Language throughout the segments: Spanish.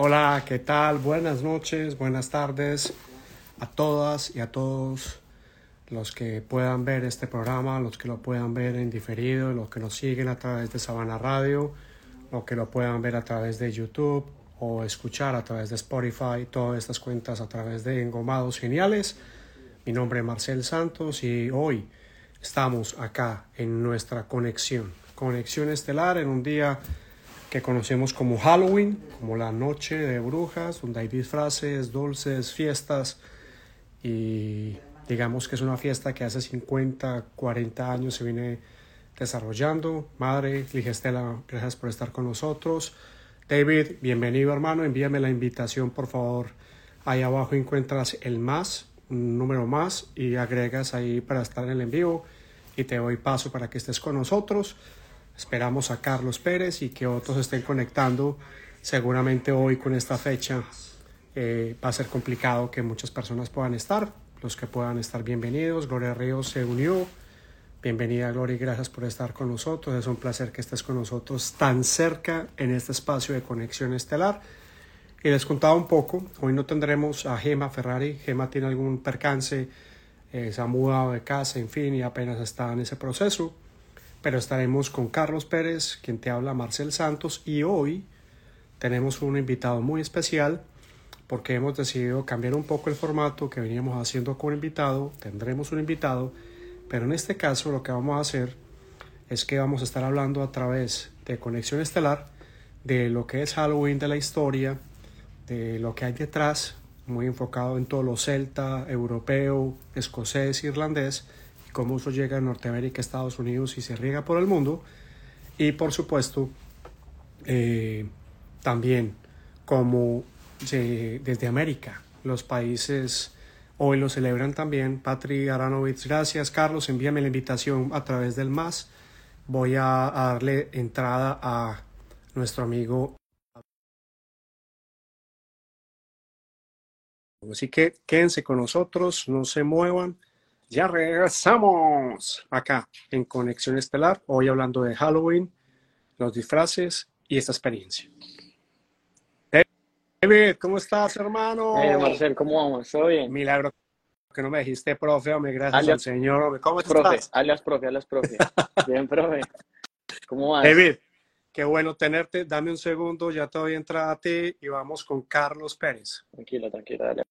Hola, ¿qué tal? Buenas noches, buenas tardes a todas y a todos los que puedan ver este programa, los que lo puedan ver en diferido, los que nos siguen a través de Sabana Radio, los que lo puedan ver a través de YouTube o escuchar a través de Spotify, todas estas cuentas a través de Engomados Geniales. Mi nombre es Marcel Santos y hoy estamos acá en nuestra conexión, conexión estelar en un día que conocemos como Halloween, como la noche de brujas, donde hay disfraces, dulces, fiestas y digamos que es una fiesta que hace 50, 40 años se viene desarrollando. Madre, Ligestela, gracias por estar con nosotros. David, bienvenido hermano, envíame la invitación por favor. Ahí abajo encuentras el más, un número más y agregas ahí para estar en el envío y te doy paso para que estés con nosotros. Esperamos a Carlos Pérez y que otros estén conectando. Seguramente hoy con esta fecha eh, va a ser complicado que muchas personas puedan estar. Los que puedan estar bienvenidos. Gloria Ríos se unió. Bienvenida Gloria y gracias por estar con nosotros. Es un placer que estés con nosotros tan cerca en este espacio de conexión estelar. Y les contaba un poco, hoy no tendremos a Gema Ferrari. Gema tiene algún percance, eh, se ha mudado de casa, en fin, y apenas está en ese proceso pero estaremos con Carlos Pérez, quien te habla Marcel Santos, y hoy tenemos un invitado muy especial porque hemos decidido cambiar un poco el formato que veníamos haciendo con invitado, tendremos un invitado, pero en este caso lo que vamos a hacer es que vamos a estar hablando a través de Conexión Estelar de lo que es Halloween de la historia, de lo que hay detrás, muy enfocado en todo lo celta, europeo, escocés, irlandés, cómo eso llega a Norteamérica, Estados Unidos y se riega por el mundo. Y por supuesto, eh, también como desde América, los países hoy lo celebran también. Patri Aranovich, gracias. Carlos, envíame la invitación a través del MAS. Voy a darle entrada a nuestro amigo. Así que quédense con nosotros, no se muevan. Ya regresamos acá en Conexión Estelar, hoy hablando de Halloween, los disfraces y esta experiencia. David, ¿cómo estás, hermano? Eh, Marcel, ¿cómo vamos? ¿Todo bien? Milagro que no me dijiste, profe, hombre, gracias al Señor. ¿Cómo profe, estás? Alias, profe, alias, profe. bien, profe. ¿Cómo vas? David, qué bueno tenerte. Dame un segundo, ya te voy a entrar a ti y vamos con Carlos Pérez. Tranquila, tranquila, dale.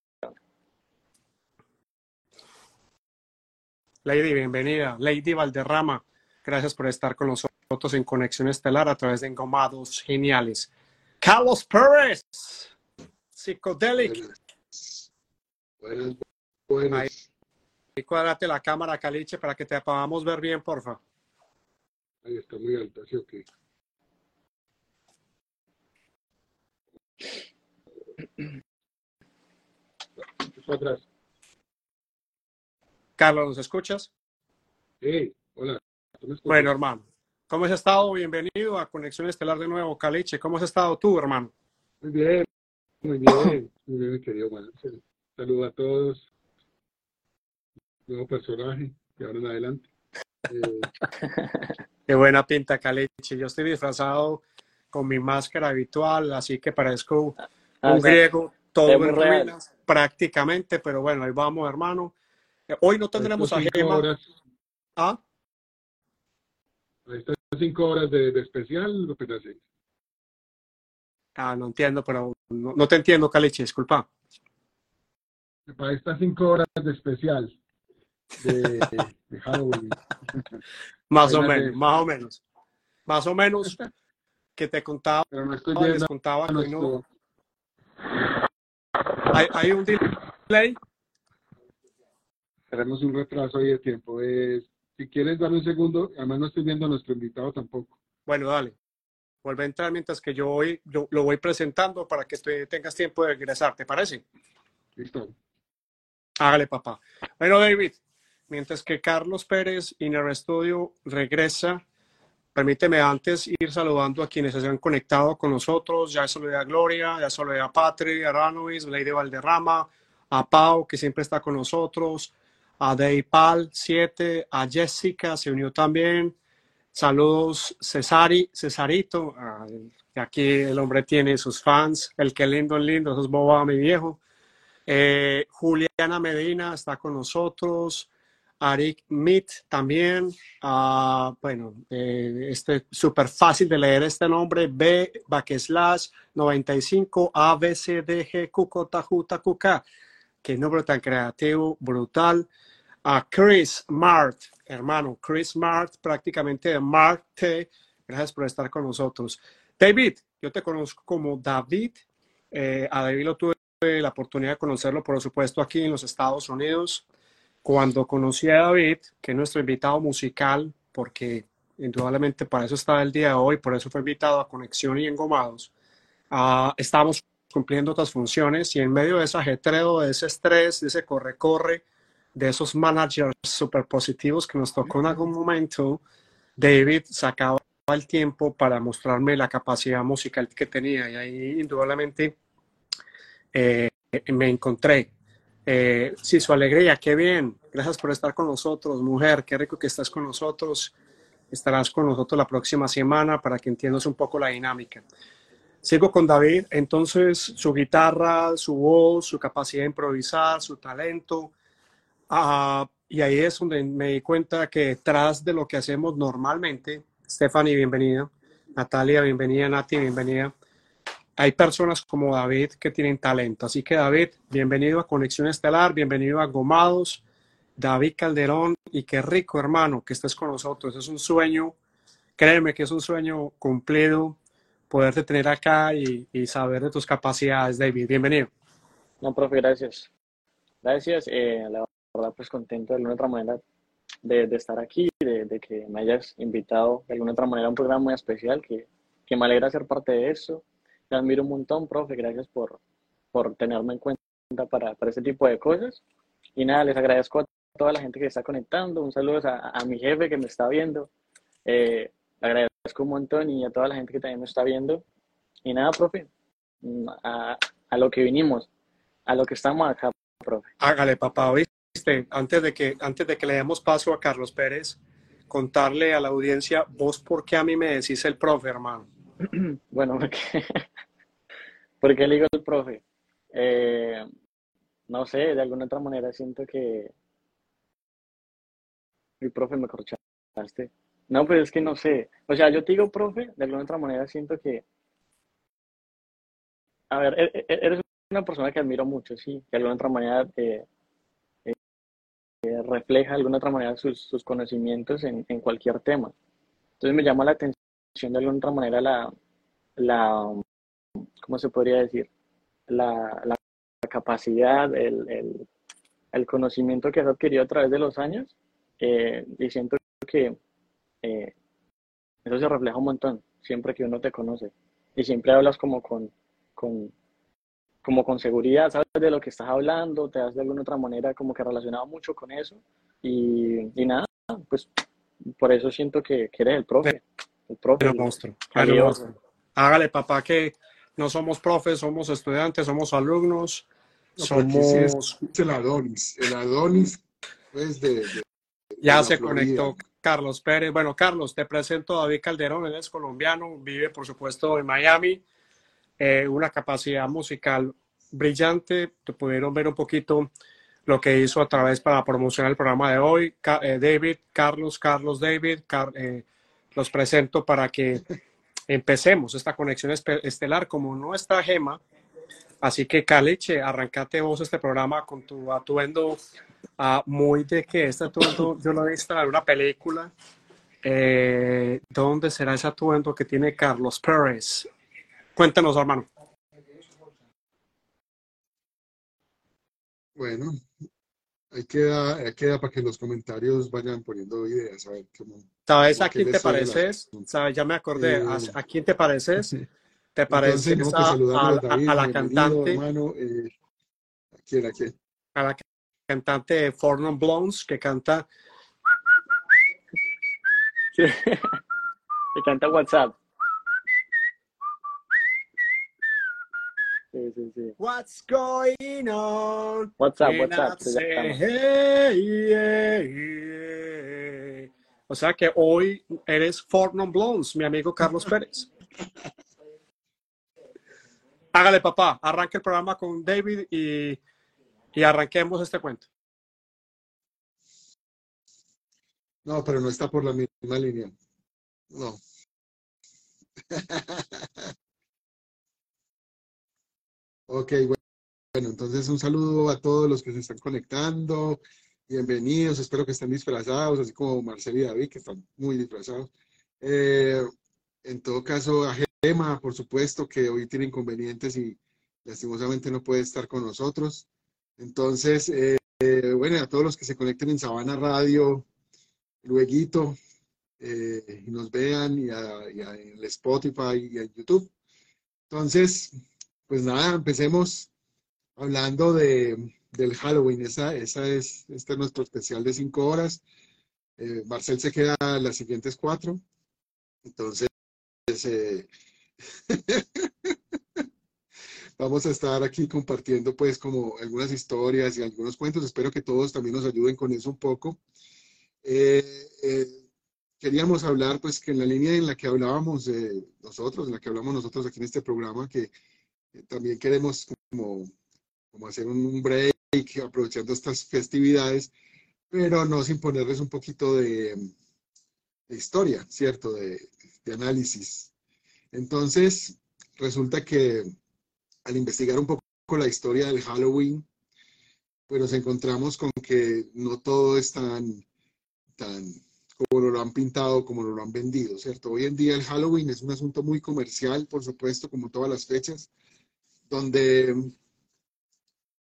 Lady, bienvenida. Lady Valderrama, gracias por estar con nosotros en Conexión Estelar a través de Engomados Geniales. Carlos Pérez, Psicodelic. Buenas, buenas. Ahí, ahí cuadrate la cámara, Caliche, para que te podamos ver bien, porfa. Ahí está muy alta, ¿sí o qué? Para atrás. Carlos, ¿nos escuchas? Hey, hola. Bueno, hermano, ¿cómo has estado? Bienvenido a Conexión Estelar de nuevo, Caliche. ¿Cómo has estado tú, hermano? Muy bien, muy bien, muy bien, mi querido Marcel. Saludos a todos. Nuevo personaje, de ahora en adelante. Eh, Qué buena pinta, Caliche. Yo estoy disfrazado con mi máscara habitual, así que parezco Ah, un sea, griego, todo en ruinas, prácticamente, pero bueno, ahí vamos, hermano. Hoy no tendremos a Gema. horas, ¿Ah? estas cinco horas de, de especial, lo que. Ah, no entiendo, pero no, no te entiendo, Caliche, disculpa. Para estas cinco horas de especial de, de Halloween. Más o menos, más o menos. Más o menos que te contaba, Pero no estoy les contaba que no- hay, hay un delay. Tenemos un retraso ahí de tiempo. Es, si quieres darme un segundo, además no estoy viendo a nuestro invitado tampoco. Bueno, dale. Vuelve a entrar mientras que yo voy, lo voy presentando para que tú tengas tiempo de regresar, ¿te parece? Listo. Hágale, papá. Bueno, David, mientras que Carlos Pérez Inner Studio regresa, permíteme antes ir saludando a quienes se han conectado con nosotros. Ya saludé a Gloria, ya saludé a Patri, a Ranovis, Lady Valderrama, a Pau, que siempre está con nosotros, a Deipal 7, a Jessica, se unió también. Saludos, Cesari, Cesarito. Aquí el hombre tiene sus fans. El que lindo, lindo, eso es boba, mi viejo. Eh, Juliana Medina está con nosotros. Arik Mit también. Ah, bueno, eh, este súper fácil de leer este nombre. B, backslash 95 A, B, C, D, G. Qué nombre tan creativo, brutal. A Chris Mart, hermano, Chris Mart, prácticamente de Marte. Gracias por estar con nosotros. David, yo te conozco como David. Eh, a David lo tuve la oportunidad de conocerlo, por supuesto, aquí en los Estados Unidos. Cuando conocí a David, que es nuestro invitado musical, porque indudablemente para eso está el día de hoy, por eso fue invitado a Conexión y Engomados, uh, estábamos cumpliendo otras funciones y en medio de ese ajetreo, de ese estrés, de ese corre-corre, de esos managers super positivos que nos tocó en algún momento, David sacaba el tiempo para mostrarme la capacidad musical que tenía y ahí indudablemente eh, me encontré. Eh, sí, su alegría, qué bien. Gracias por estar con nosotros, mujer. Qué rico que estás con nosotros. Estarás con nosotros la próxima semana para que entiendas un poco la dinámica. Sigo con David. Entonces, su guitarra, su voz, su capacidad de improvisar, su talento, Uh, y ahí es donde me di cuenta que detrás de lo que hacemos normalmente, Stephanie, bienvenida, Natalia, bienvenida, Nati, bienvenida, hay personas como David que tienen talento. Así que David, bienvenido a Conexión Estelar, bienvenido a Gomados, David Calderón, y qué rico hermano que estés con nosotros. Es un sueño, créeme que es un sueño cumplido poderte tener acá y, saber de tus capacidades, David. Bienvenido. No, profe, gracias. Gracias. Eh, la verdad, pues contento de alguna otra manera de, de estar aquí, de, de, que me hayas invitado de alguna otra manera a un programa muy especial, que, que me alegra ser parte de eso. Te admiro un montón, profe, gracias por, por tenerme en cuenta para, para este tipo de cosas. Y nada, les agradezco a toda la gente que está conectando, un saludo a, a mi jefe que me está viendo, eh, agradezco un montón y a toda la gente que también me está viendo. Y nada, profe, a, a lo que vinimos, a lo que estamos acá, profe. Hágale, papá, ¿oíste? Antes de que, antes de que le demos paso a Carlos Pérez, contarle a la audiencia, vos por qué a mí me decís el profe, hermano. bueno, porque, porque le digo el profe. Eh, no sé, de alguna otra manera siento que mi profe me corchaste. No, pues es que no sé. O sea, yo te digo profe, de alguna otra manera siento que. A ver, e, e, eres una persona que admiro mucho, sí, de alguna otra manera eh, refleja de alguna otra manera sus, sus conocimientos en, en, cualquier tema. Entonces me llama la atención de alguna otra manera la, la ¿cómo se podría decir? La, la capacidad, el, el, el, conocimiento que has adquirido a través de los años eh, y siento que eh, eso se refleja un montón siempre que uno te conoce y siempre hablas como con, con como con seguridad, sabes de lo que estás hablando, te das de alguna otra manera como que relacionado mucho con eso y, y nada, pues por eso siento que, que eres el profe. El profe. El monstruo. Monstruo. Hágale, papá, que no somos profes, somos estudiantes, somos alumnos, no, somos... Es el Adonis, el Adonis pues de... de ya se Florida. conectó Carlos Pérez. Bueno, Carlos, te presento a David Calderón, él es colombiano, vive por supuesto en Miami eh, una capacidad musical brillante. Te pudieron ver un poquito lo que hizo a través para promocionar el programa de hoy. Ca eh, David, Carlos, Carlos, David, Car eh, los presento para que empecemos esta conexión estelar como nuestra gema. Así que, Caliche, arrancate vos este programa con tu atuendo uh, muy de que este atuendo yo lo he visto en una película. Eh, ¿Dónde será ese atuendo que tiene Carlos Pérez? Cuéntanos, hermano. Bueno, ahí queda, ahí queda para que en los comentarios vayan poniendo ideas. A ver cómo, ¿Sabes a quién te pareces? ¿Sabes? Ya me acordé. Eh, ¿A, ¿A, quién te pareces? ¿Te pareces Entonces, a, a, a, a, la cantante? Hermano, eh, ¿A quién? ¿A quién? A la cantante Fornon Blondes que canta. que canta WhatsApp. Sí, sí, sí. What's going on? What's up, what's up? Hey. O sea que hoy eres Four Non Blondes, mi amigo Carlos Pérez. Hágale, papá, arranque el programa con David y, y arranquemos este cuento. No, pero no está por la misma línea. No. ok, bueno, entonces un saludo a todos los que se están conectando. Bienvenidos, espero que estén disfrazados, así como Marcelo y David, que están muy disfrazados. Eh, en todo caso, a Gema, por supuesto, que hoy tiene inconvenientes y lastimosamente no puede estar con nosotros. Entonces, eh, bueno, a todos los que se conecten en Sabana Radio, luego eh, y nos vean y, en Spotify y en YouTube. Entonces, pues nada, empecemos hablando de, del Halloween. Esa, esa es, este es nuestro especial de cinco horas. Eh, Marcel se queda las siguientes cuatro. Entonces, eh, vamos a estar aquí compartiendo pues como algunas historias y algunos cuentos. Espero que todos también nos ayuden con eso un poco. Eh, eh, queríamos hablar pues que en la línea en la que hablábamos nosotros, en la que hablamos nosotros aquí en este programa, que también queremos como, como hacer un break aprovechando estas festividades, pero no sin ponerles un poquito de, historia, ¿cierto? De, de, análisis. Entonces, resulta que al investigar un poco la historia del Halloween, pues nos encontramos con que no todo es tan, tan como lo han pintado, como lo han vendido, ¿cierto? Hoy en día el Halloween es un asunto muy comercial, por supuesto, como todas las fechas, donde,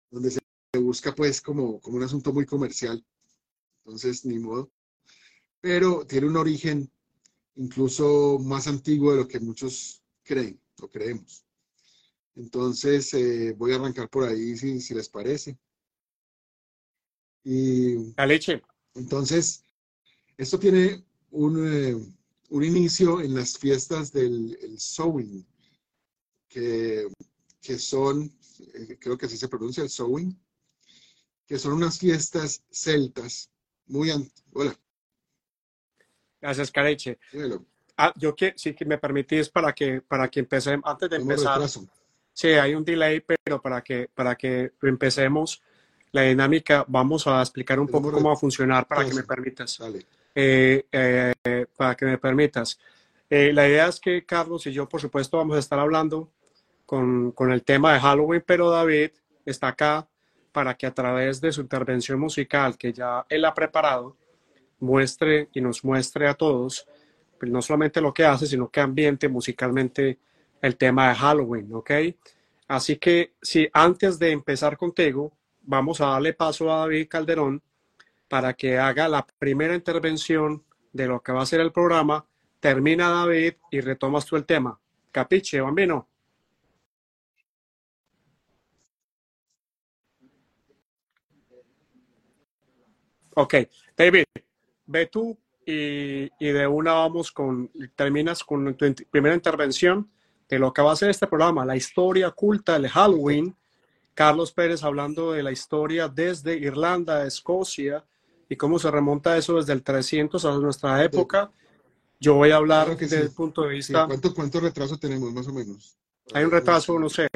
donde se busca pues como, como un asunto muy comercial. Entonces, ni modo. Pero tiene un origen incluso más antiguo de lo que muchos creen o creemos. Entonces, eh, voy a arrancar por ahí si, si les parece. Y, La leche. Entonces, esto tiene un, eh, un inicio en las fiestas del el Samhain, que, que son, eh, creo que así se pronuncia el Samhain, que son unas fiestas celtas muy antiguas. Hola. Gracias, Careche. Ah, yo que sí que me permitís para que para que empecemos antes de empezar. Sí, hay un delay, pero para que para que empecemos la dinámica, vamos a explicar un poco cómo va a funcionar para que me permitas. Eh, eh, para que me permitas. Eh, la idea es que Carlos y yo, por supuesto, vamos a estar hablando con, con el tema de Halloween, pero David está acá para que a través de su intervención musical que ya él ha preparado, muestre y nos muestre a todos pues, no solamente lo que hace, sino que ambiente musicalmente el tema de Halloween, ¿ok? Así que si antes de empezar contigo, vamos a darle paso a David Calderón para que haga la primera intervención de lo que va a ser el programa. Termina David y retomas tú el tema. Capiche, bambino. Ok, David, ve tú y, de una vamos con, terminas con tu primera intervención de lo que va a ser este programa, la historia oculta del Halloween. Carlos Pérez hablando de la historia desde Irlanda, Escocia y cómo se remonta eso desde el 300 a nuestra época. Yo voy a hablar desde el punto de vista. ¿Cuánto, ¿Cuánto retraso tenemos más o menos? Hay un retraso, no sé,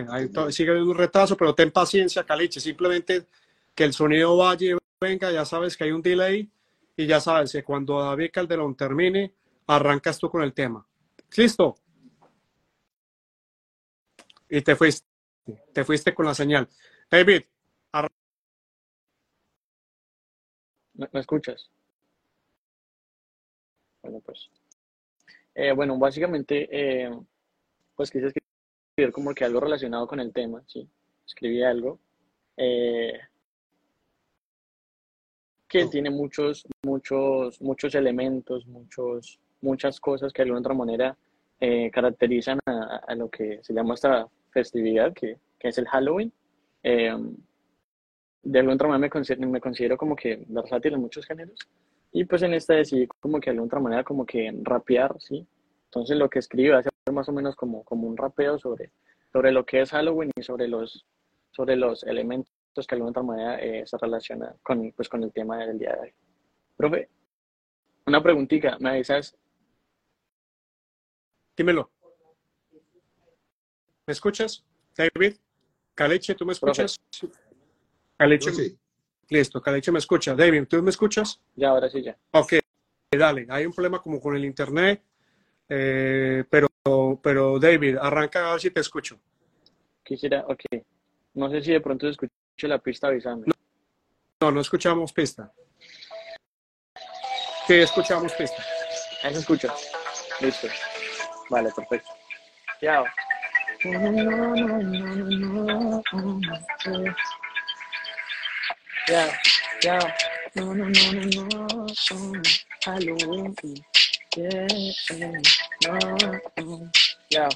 sigue habiendo un retraso, pero ten paciencia, Caliche. Simplemente que el sonido vaya venga, ya sabes que hay un delay y ya sabes que cuando David Calderón termine, arrancas tú con el tema. ¿Listo? Y te fuiste, te fuiste con la señal. David, ¿Me, escuchas? Bueno, pues. Eh, bueno, básicamente, eh, pues quise escribir como que algo relacionado con el tema, ¿sí? Escribí algo. Eh, que tiene muchos, muchos, muchos elementos, muchos, muchas cosas que de alguna otra manera eh, caracterizan a, lo que se llama esta festividad, que, que es el Halloween. Eh, de alguna otra manera me considero, me considero como que versátil en muchos géneros. Y pues en esta decidí como que de alguna otra manera como que rapear, ¿sí? Entonces lo que escribo hace más o menos como, como un rapeo sobre, sobre lo que es Halloween y sobre los, sobre los elementos que de alguna otra manera eh, se relaciona con, pues, con el tema del día de hoy. Profe, Una preguntita, ¿me avisas? Dímelo. ¿Me escuchas, David? Caliche, ¿tú me escuchas? Caliche, sí. listo, Caliche me escucha. David, ¿tú me escuchas? Ya, ahora sí, ya. Ok, dale. Hay un problema como con el internet, eh, pero, pero David, arranca a ver si te escucho. Quisiera, ok. No sé si de pronto se escucha la pista avisando. No, no escuchamos pista. Sí, escuchamos pista. Ahí se escucha. Listo. Vale, perfecto. Chao. Chao, chao. No, no, no, no, no. Yeah. No. Chao.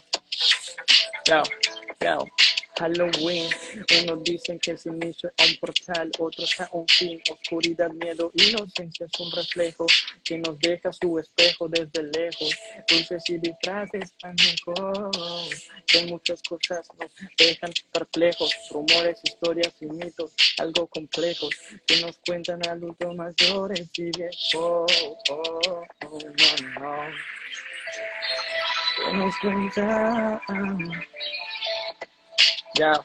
Chao. Chao. Halloween. Unos dicen que es inicio a un portal, otros a un fin. Oscuridad, miedo, inocencia es un reflejo que nos deja su espejo desde lejos. Dulces y disfraces mejor. Que muchas cosas nos dejan perplejos. Rumores, historias y mitos, algo complejos que nos cuentan adultos mayores y viejos. Oh, oh, no, no. Que nos cuentan. Ya,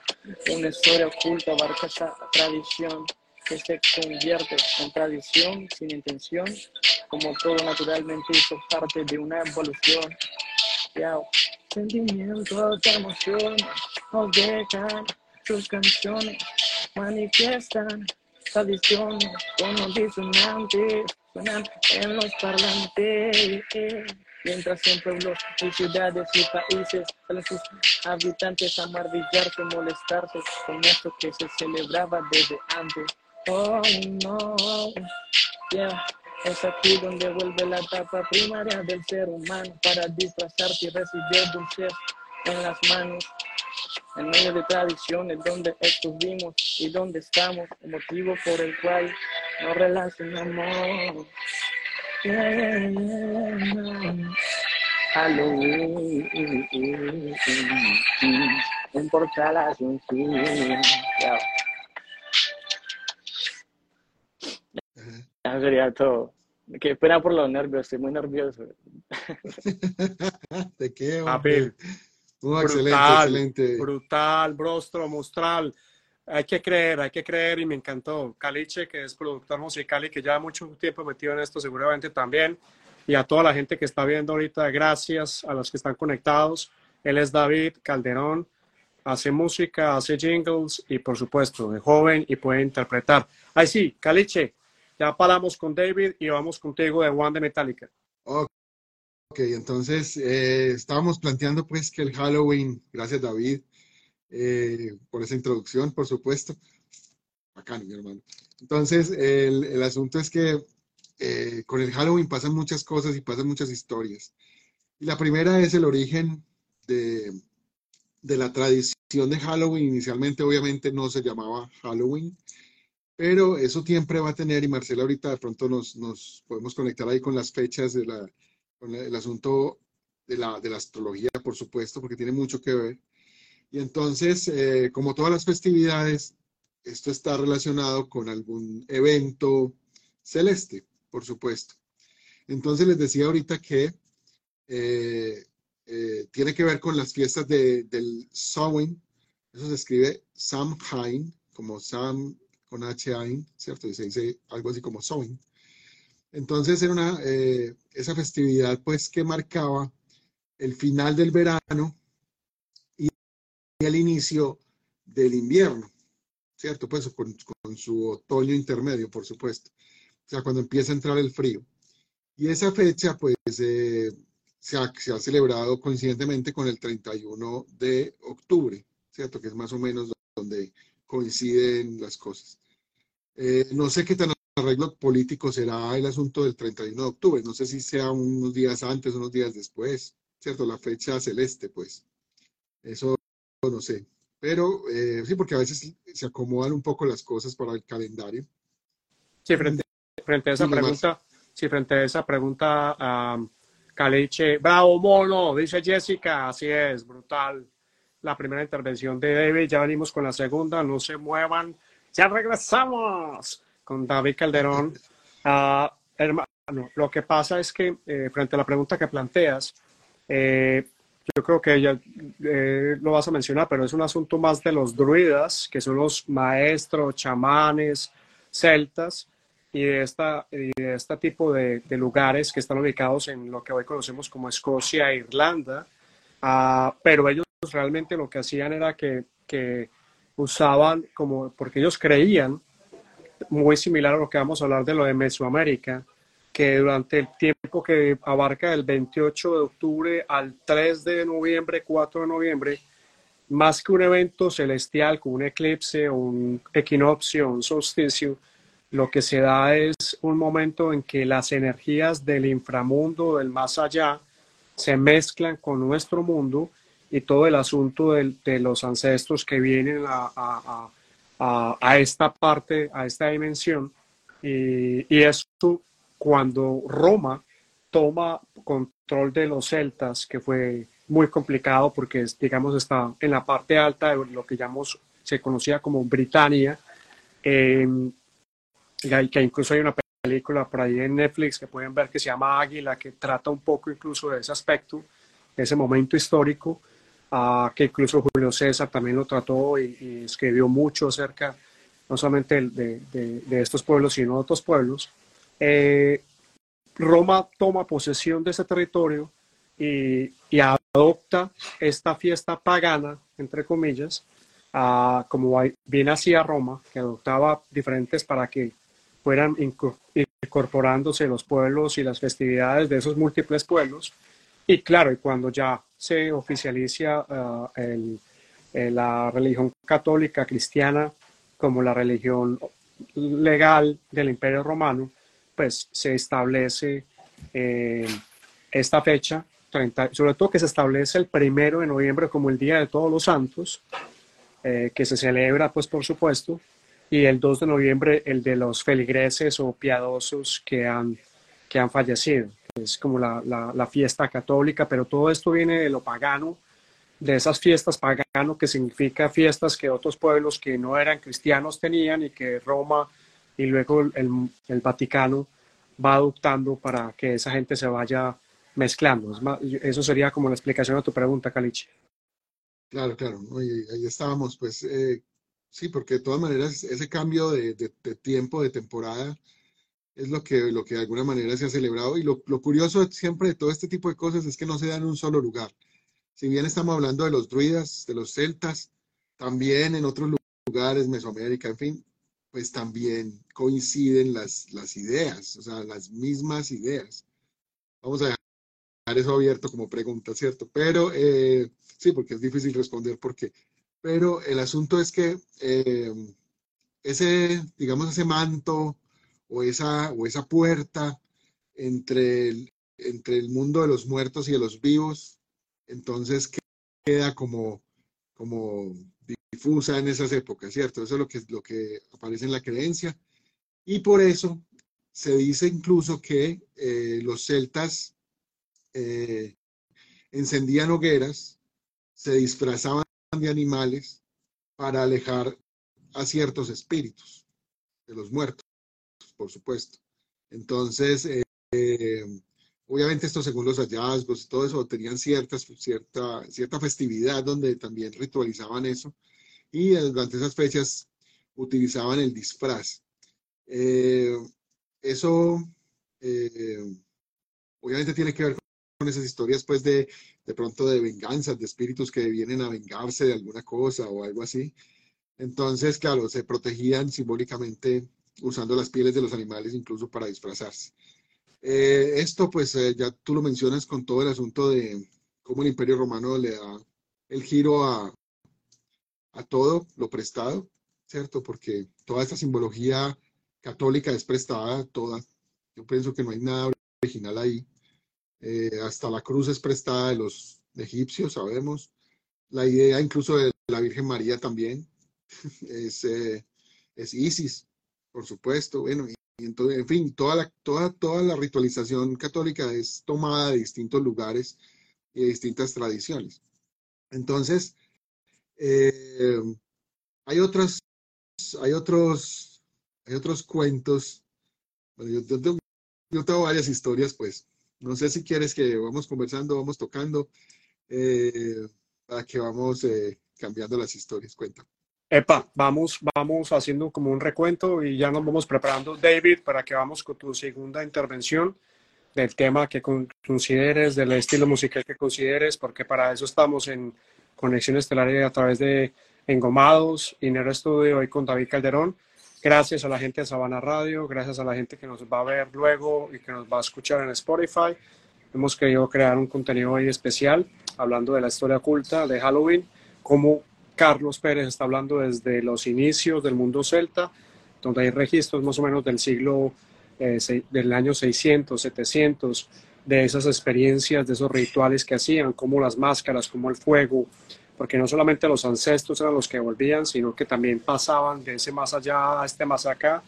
una historia oculta abarca esa tradición que se convierte en tradición sin intención, como todo naturalmente hizo parte de una evolución. Ya, sentimientos, emociones nos dejan sus canciones, manifiestan tradiciones como disonantes, suenan en los parlantes mientras en pueblos y ciudades y países salen sus habitantes a marvillarse, molestarse con esto que se celebraba desde antes. Oh no, yeah. Es aquí donde vuelve la etapa primaria del ser humano para disfrazarse y recibir dulces en las manos. En medio de tradiciones donde estuvimos y donde estamos, el motivo por el cual nos relacionamos. Halloween, un portal hacia un. Ya. Ya sería todo. Qué pena por los nervios, estoy muy nervioso. ¿De qué? Papi, hombre? No, excelente, brutal, excelente. brutal, brostro, mostral. Hay que creer, hay que creer y me encantó. Caliche, que es productor musical y que lleva mucho tiempo metido en esto, seguramente también. Y a toda la gente que está viendo ahorita, gracias a los que están conectados. Él es David Calderón, hace música, hace jingles y por supuesto, es joven y puede interpretar. Ahí sí, Caliche, ya paramos con David y vamos contigo de One de Metallica. Ok, entonces eh, estábamos planteando pues que el Halloween, gracias David eh, por esa introducción, por supuesto. Bacán, mi hermano. Entonces, el, el asunto es que eh, con el Halloween pasan muchas cosas y pasan muchas historias. Y la primera es el origen de, de la tradición de Halloween. Inicialmente, obviamente, no se llamaba Halloween, pero eso siempre va a tener, y Marcela ahorita de pronto nos, nos podemos conectar ahí con las fechas de la, con el asunto de la, de la astrología, por supuesto, porque tiene mucho que ver. Y entonces, eh, como todas las festividades, esto está relacionado con algún evento celeste, por supuesto. Entonces les decía ahorita que eh, eh, tiene que ver con las fiestas de, del Samhain. Eso se escribe Samhain, como Sam con H-Ain, ¿cierto? Y se dice algo así como Samhain. Entonces era una, esa festividad pues que marcaba el final del verano el inicio del invierno, ¿cierto? Pues con, con su otoño intermedio, por supuesto. O sea, cuando empieza a entrar el frío. Y esa fecha, pues, eh, se, ha, se, ha, celebrado coincidentemente con el 31 de octubre, ¿cierto? Que es más o menos donde coinciden las cosas. Eh, no sé qué tan arreglo político será el asunto del 31 de octubre. No sé si sea unos días antes, unos días después, ¿cierto? La fecha celeste, pues. Eso no sé. Pero eh, sí, porque a veces se acomodan un poco las cosas para el calendario. Sí, frente, frente a esa pregunta, sí, frente a esa pregunta, um, Caliche, bravo mono, dice Jessica, así es, brutal. La primera intervención de David, ya venimos con la segunda, no se muevan, ya regresamos con David Calderón. Uh, Lo que pasa es que, eh, frente a la pregunta que planteas, eh, yo creo que ya eh, lo vas a mencionar, pero es un asunto más de los druidas, que son los maestros, chamanes, celtas, y de, esta, y de este tipo de, lugares que están ubicados en lo que hoy conocemos como Escocia e Irlanda. Uh, pero ellos realmente lo que hacían era que, que usaban como, porque ellos creían, muy similar a lo que vamos a hablar de lo de Mesoamérica, que durante el tiempo que abarca del 28 de octubre al 3 de noviembre, 4 de noviembre, más que un evento celestial como un eclipse un equinoccio, un solsticio, lo que se da es un momento en que las energías del inframundo, del más allá, se mezclan con nuestro mundo y todo el asunto de, de los ancestros que vienen a, a, a, a, esta parte, a esta dimensión. Y, y esto cuando Roma toma control de los celtas, que fue muy complicado porque, digamos, está en la parte alta de lo que llamamos, se conocía como Britania, eh, que incluso hay una película por ahí en Netflix que pueden ver que se llama Águila, que trata un poco incluso de ese aspecto, ese momento histórico, uh, que incluso Julio César también lo trató y, y escribió mucho acerca no solamente de, de, de, estos pueblos, sino de otros pueblos. Eh, Roma toma posesión de ese territorio y, y adopta esta fiesta pagana, entre comillas, como bien hacía Roma, que adoptaba diferentes para que fueran incorporándose los pueblos y las festividades de esos múltiples pueblos. Y claro, y cuando ya se oficializa el, el, la religión católica cristiana como la religión legal del Imperio Romano, pues se establece eh, esta fecha, 30, sobre todo que se establece el primero de noviembre como el Día de Todos los Santos, eh, que se celebra, pues por supuesto, y el 2 de noviembre el de los feligreses o piadosos que han, que han fallecido. Es como la, la, la fiesta católica, pero todo esto viene de lo pagano, de esas fiestas pagano, que significa fiestas que otros pueblos que no eran cristianos tenían y que Roma y luego el, el Vaticano va adoptando para que esa gente se vaya mezclando. Eso sería como la explicación a tu pregunta, Caliche. Claro, claro, ahí, estábamos, pues eh, sí, porque de todas maneras ese cambio de, tiempo, de temporada, es lo que, lo que de alguna manera se ha celebrado. Y lo, lo curioso siempre de todo este tipo de cosas es que no se da en un solo lugar. Si bien estamos hablando de los druidas, de los celtas, también en otros lugares, Mesoamérica, en fin, pues también coinciden las, las ideas, o sea, las mismas ideas. Vamos a dejar eso abierto como pregunta, ¿cierto? Pero eh, sí, porque es difícil responder por qué. Pero el asunto es que eh, ese, digamos, ese manto o esa, o esa puerta entre el, entre el mundo de los muertos y de los vivos, entonces queda como, como difusa en esas épocas, ¿cierto? Eso es lo que, lo que aparece en la creencia. Y por eso se dice incluso que eh, los celtas eh, encendían hogueras, se disfrazaban de animales para alejar a ciertos espíritus de los muertos, por supuesto. Entonces, eh, obviamente esto según los hallazgos y todo eso, tenían ciertas, cierta, cierta festividad donde también ritualizaban eso y durante esas fechas utilizaban el disfraz. Eh, eso eh, obviamente tiene que ver con esas historias pues de, de pronto de venganzas, de espíritus que vienen a vengarse de alguna cosa o algo así. Entonces, claro, se protegían simbólicamente usando las pieles de los animales incluso para disfrazarse. Eh, esto pues eh, ya tú lo mencionas con todo el asunto de cómo el imperio romano le da el giro a, a todo lo prestado, ¿cierto? Porque toda esta simbología católica es prestada, toda. Yo pienso que no hay nada original ahí. Eh, hasta la cruz es prestada de los egipcios, sabemos. La idea incluso de la Virgen María también es, eh, es Isis, por supuesto. Bueno, entonces, en fin, toda la, toda, toda la ritualización católica es tomada de distintos lugares y de distintas tradiciones. Entonces, eh, hay otros, hay otros, hay otros cuentos. Bueno, yo, yo, yo tengo varias historias, pues. No sé si quieres que vamos conversando, vamos tocando, eh, para que vamos eh, cambiando las historias. Cuenta. Epa, vamos, vamos haciendo como un recuento y ya nos vamos preparando, David, para que vamos con tu segunda intervención del tema que consideres, del estilo musical que consideres, porque para eso estamos en Conexión Estelar a través de Engomados y en el estudio hoy con David Calderón. Gracias a la gente de Sabana Radio, gracias a la gente que nos va a ver luego y que nos va a escuchar en Spotify. Hemos querido crear un contenido hoy especial hablando de la historia oculta de Halloween, como Carlos Pérez está hablando desde los inicios del mundo celta, donde hay registros más o menos del siglo, eh, del año 600, 700, de esas experiencias, de esos rituales que hacían, como las máscaras, como el fuego, porque no solamente los ancestros eran los que volvían, sino que también pasaban de ese más allá a este más acá,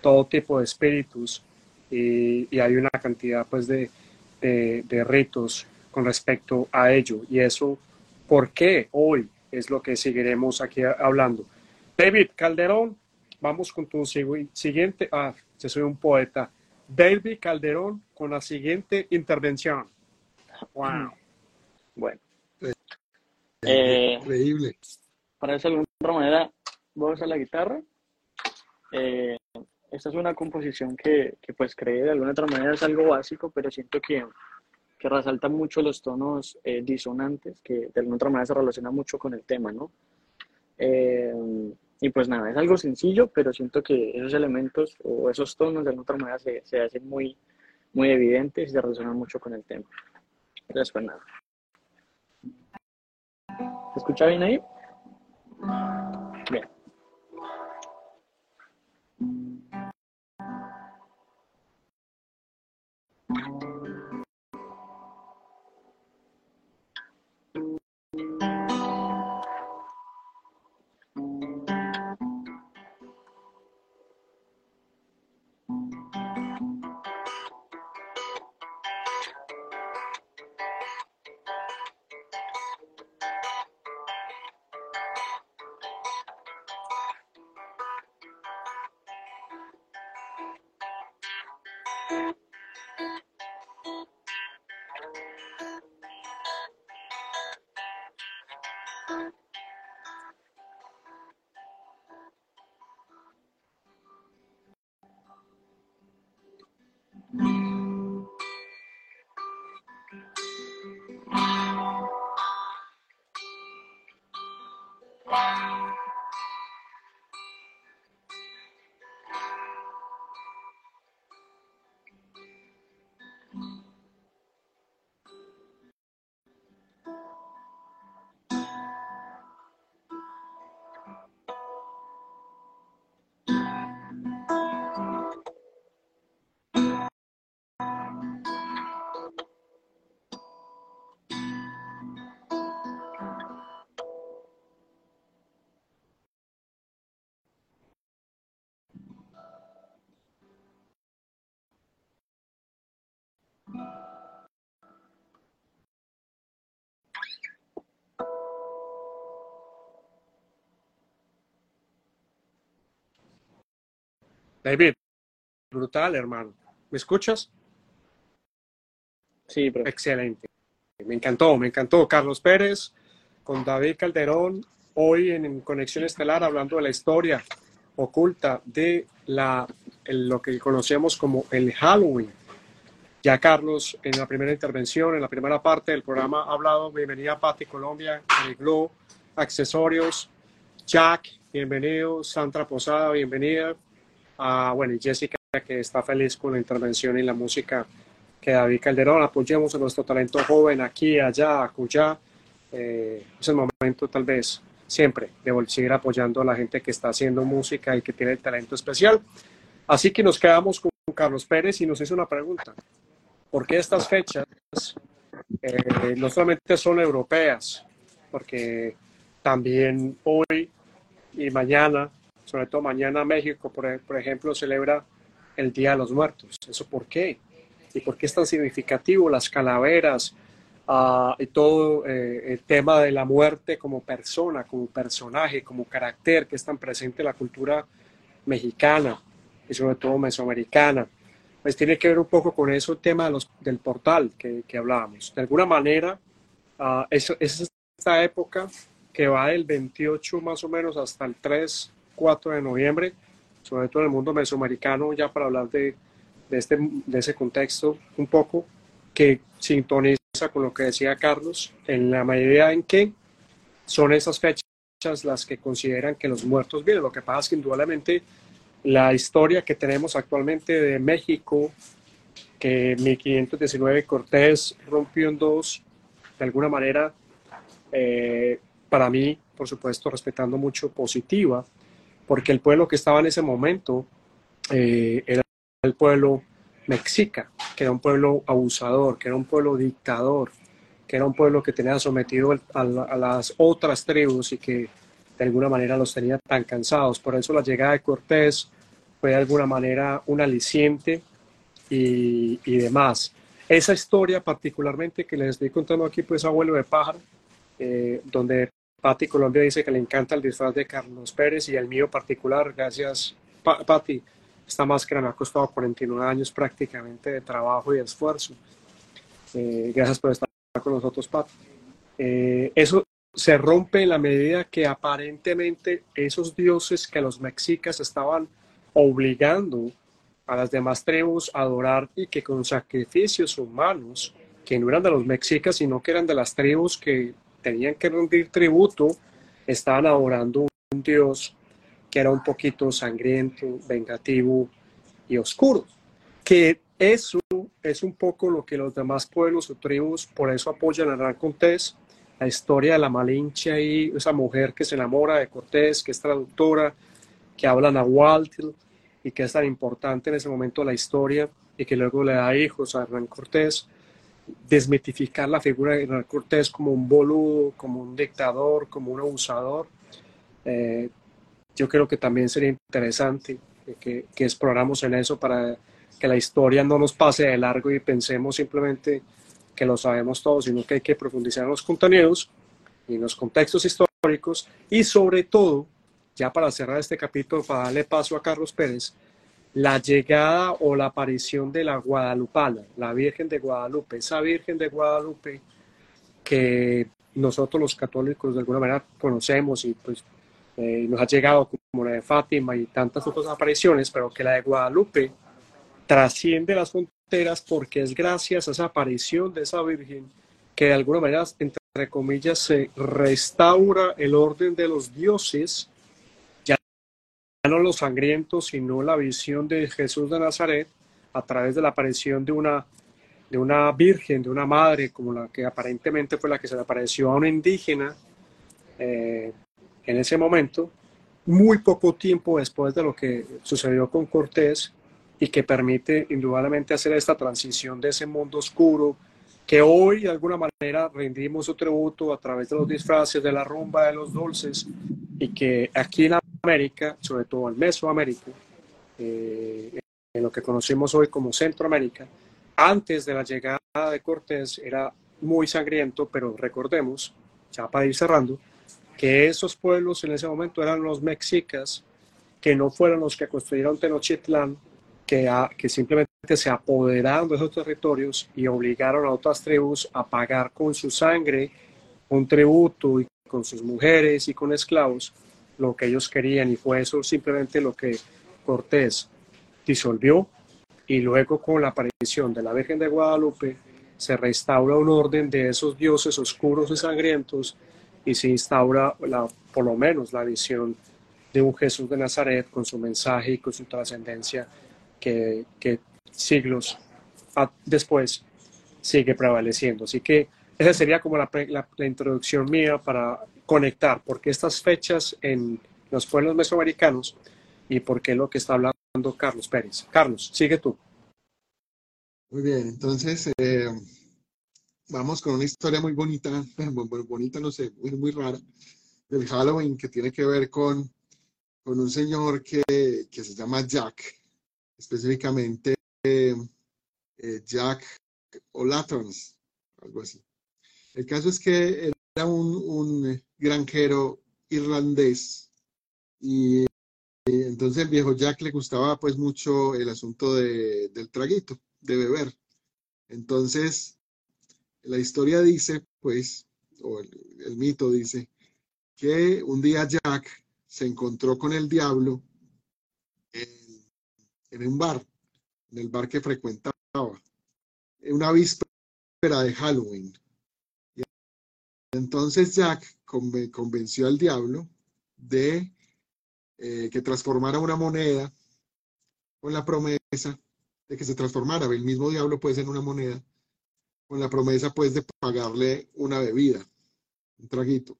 todo tipo de espíritus, y, hay una cantidad pues de, de, ritos con respecto a ello, y eso, ¿por qué hoy? Es lo que seguiremos aquí hablando. David Calderón, vamos con tu siguiente, ah, yo soy un poeta. David Calderón con la siguiente intervención. Wow. Bueno. Eh, Increíble. Para eso, de alguna manera, voy a usar la guitarra. Eh, esta es una composición que, que, pues, cree de alguna otra manera es algo básico, pero siento que, que resalta mucho los tonos eh, disonantes, que de alguna otra manera se relaciona mucho con el tema, ¿no? y pues nada, es algo sencillo, pero siento que esos elementos o esos tonos de alguna otra manera se, se hacen muy, muy evidentes y se relacionan mucho con el tema. Entonces, pues nada. ¿Se escucha bien ahí? David, brutal, hermano. ¿Me escuchas? Sí, pero... Excelente. Me encantó, me encantó. Carlos Pérez con David Calderón, hoy en Conexión Estelar, hablando de la historia oculta de la, lo que conocemos como el Halloween. Ya Carlos, en la primera intervención, en la primera parte del programa, ha hablado, bienvenida Pati Colombia, el Glow, accesorios, Jack, bienvenido, Sandra Posada, bienvenida, Ah, bueno, y Jessica, que está feliz con la intervención y la música que David Calderón. Apoyemos a nuestro talento joven aquí, allá, acullá. Eh, es el momento, tal vez, siempre, de seguir apoyando a la gente que está haciendo música y que tiene el talento especial. Así que nos quedamos con Carlos Pérez y nos hizo una pregunta. ¿Por qué estas fechas eh, no solamente son europeas? Porque también hoy y mañana sobre todo mañana México, por, por ejemplo, celebra el Día de los Muertos. ¿Eso por qué? ¿Y por qué es tan significativo las calaveras uh, y todo eh, el tema de la muerte como persona, como personaje, como carácter que es tan presente en la cultura mexicana y sobre todo mesoamericana? pues tiene que ver un poco con eso el tema del portal que, que hablábamos. De alguna manera, uh, es esta época que va del 28 más o menos hasta el 3, 4 de noviembre, sobre todo en el mundo mesoamericano, ya para hablar de, de, este, de ese contexto un poco, que sintoniza con lo que decía Carlos, en la medida en que son esas fechas las que consideran que los muertos vienen. Lo que pasa es que indudablemente la historia que tenemos actualmente de México, que 1519 Cortés rompió en dos, de alguna manera, eh, para mí, por supuesto, respetando mucho, positiva, porque el pueblo que estaba en ese momento eh, era el pueblo mexica, que era un pueblo abusador, que era un pueblo dictador, que era un pueblo que tenía sometido a, las otras tribus y que de alguna manera los tenía tan cansados. Por eso la llegada de Cortés fue de alguna manera un aliciente y, y demás. Esa historia particularmente que les estoy contando aquí, pues abuelo de pájaro, eh, donde Patti Colombia dice que le encanta el disfraz de Carlos Pérez y el mío particular, gracias Patti, esta máscara me ha costado 49 años prácticamente de trabajo y esfuerzo. Eh, gracias por estar con nosotros, Patti. Eh, eso se rompe en la medida que aparentemente esos dioses que los mexicas estaban obligando a las demás tribus a adorar y que con sacrificios humanos, que no eran de los mexicas, sino que eran de las tribus que tenían que rendir tributo, estaban adorando un dios que era un poquito sangriento, vengativo y oscuro. Que eso es un poco lo que los demás pueblos o tribus por eso apoyan a Hernán Cortés, la historia de la Malinche y esa mujer que se enamora de Cortés, que es traductora, que habla nahuatl y que es tan importante en ese momento de la historia y que luego le da hijos a Hernán Cortés desmitificar la figura de Hernán Cortés como un boludo, como un dictador, como un abusador. Eh, yo creo que también sería interesante que, que, exploramos en eso para que la historia no nos pase de largo y pensemos simplemente que lo sabemos todos, sino que hay que profundizar en los contenidos y en los contextos históricos y sobre todo, ya para cerrar este capítulo, para darle paso a Carlos Pérez, la llegada o la aparición de la Guadalupana, la Virgen de Guadalupe, esa Virgen de Guadalupe que nosotros los católicos de alguna manera conocemos y pues eh, nos ha llegado como la de Fátima y tantas otras apariciones, pero que la de Guadalupe trasciende las fronteras porque es gracias a esa aparición de esa Virgen que de alguna manera, entre comillas, se restaura el orden de los dioses no los sangrientos, sino la visión de Jesús de Nazaret a través de la aparición de una, de una virgen, de una madre, como la que aparentemente fue la que se le apareció a una indígena eh, en ese momento, muy poco tiempo después de lo que sucedió con Cortés y que permite indudablemente hacer esta transición de ese mundo oscuro que hoy de alguna manera rendimos su tributo a través de los disfraces, de la rumba, de los dulces, y que aquí en América, sobre todo en Mesoamérica, eh, en lo que conocemos hoy como Centroamérica, antes de la llegada de Cortés era muy sangriento, pero recordemos, ya para ir cerrando, que esos pueblos en ese momento eran los mexicas, que no fueron los que construyeron Tenochtitlán, que, que simplemente se apoderaron de esos territorios y obligaron a otras tribus a pagar con su sangre un tributo y con sus mujeres y con esclavos lo que ellos querían y fue eso simplemente lo que Cortés disolvió y luego con la aparición de la Virgen de Guadalupe se restaura un orden de esos dioses oscuros y sangrientos y se instaura la, por lo menos la visión de un Jesús de Nazaret con su mensaje y con su trascendencia que, que siglos después sigue prevaleciendo. Así que esa sería como la, la, introducción mía para conectar, porque estas fechas en los pueblos mesoamericanos y por qué lo que está hablando Carlos Pérez. Carlos, sigue tú. Muy bien, entonces eh, vamos con una historia muy bonita, muy bonita, no sé, muy, muy rara, del Halloween que tiene que ver con, con un señor que, que se llama Jack específicamente eh, Jack O'Latrons, algo así. El caso es que era un, un granjero irlandés y en entonces el viejo Jack le gustaba pues mucho el asunto de, del traguito, de beber. Entonces, la historia dice, pues, o el, mito dice, que un día Jack se encontró con el diablo en, en un bar, en el bar que frecuentaba, en una víspera de Halloween. Entonces Jack convenció al diablo de eh, que transformara una moneda con la promesa de que se transformara. El mismo diablo puede ser una moneda con la promesa pues de pagarle una bebida, un traguito.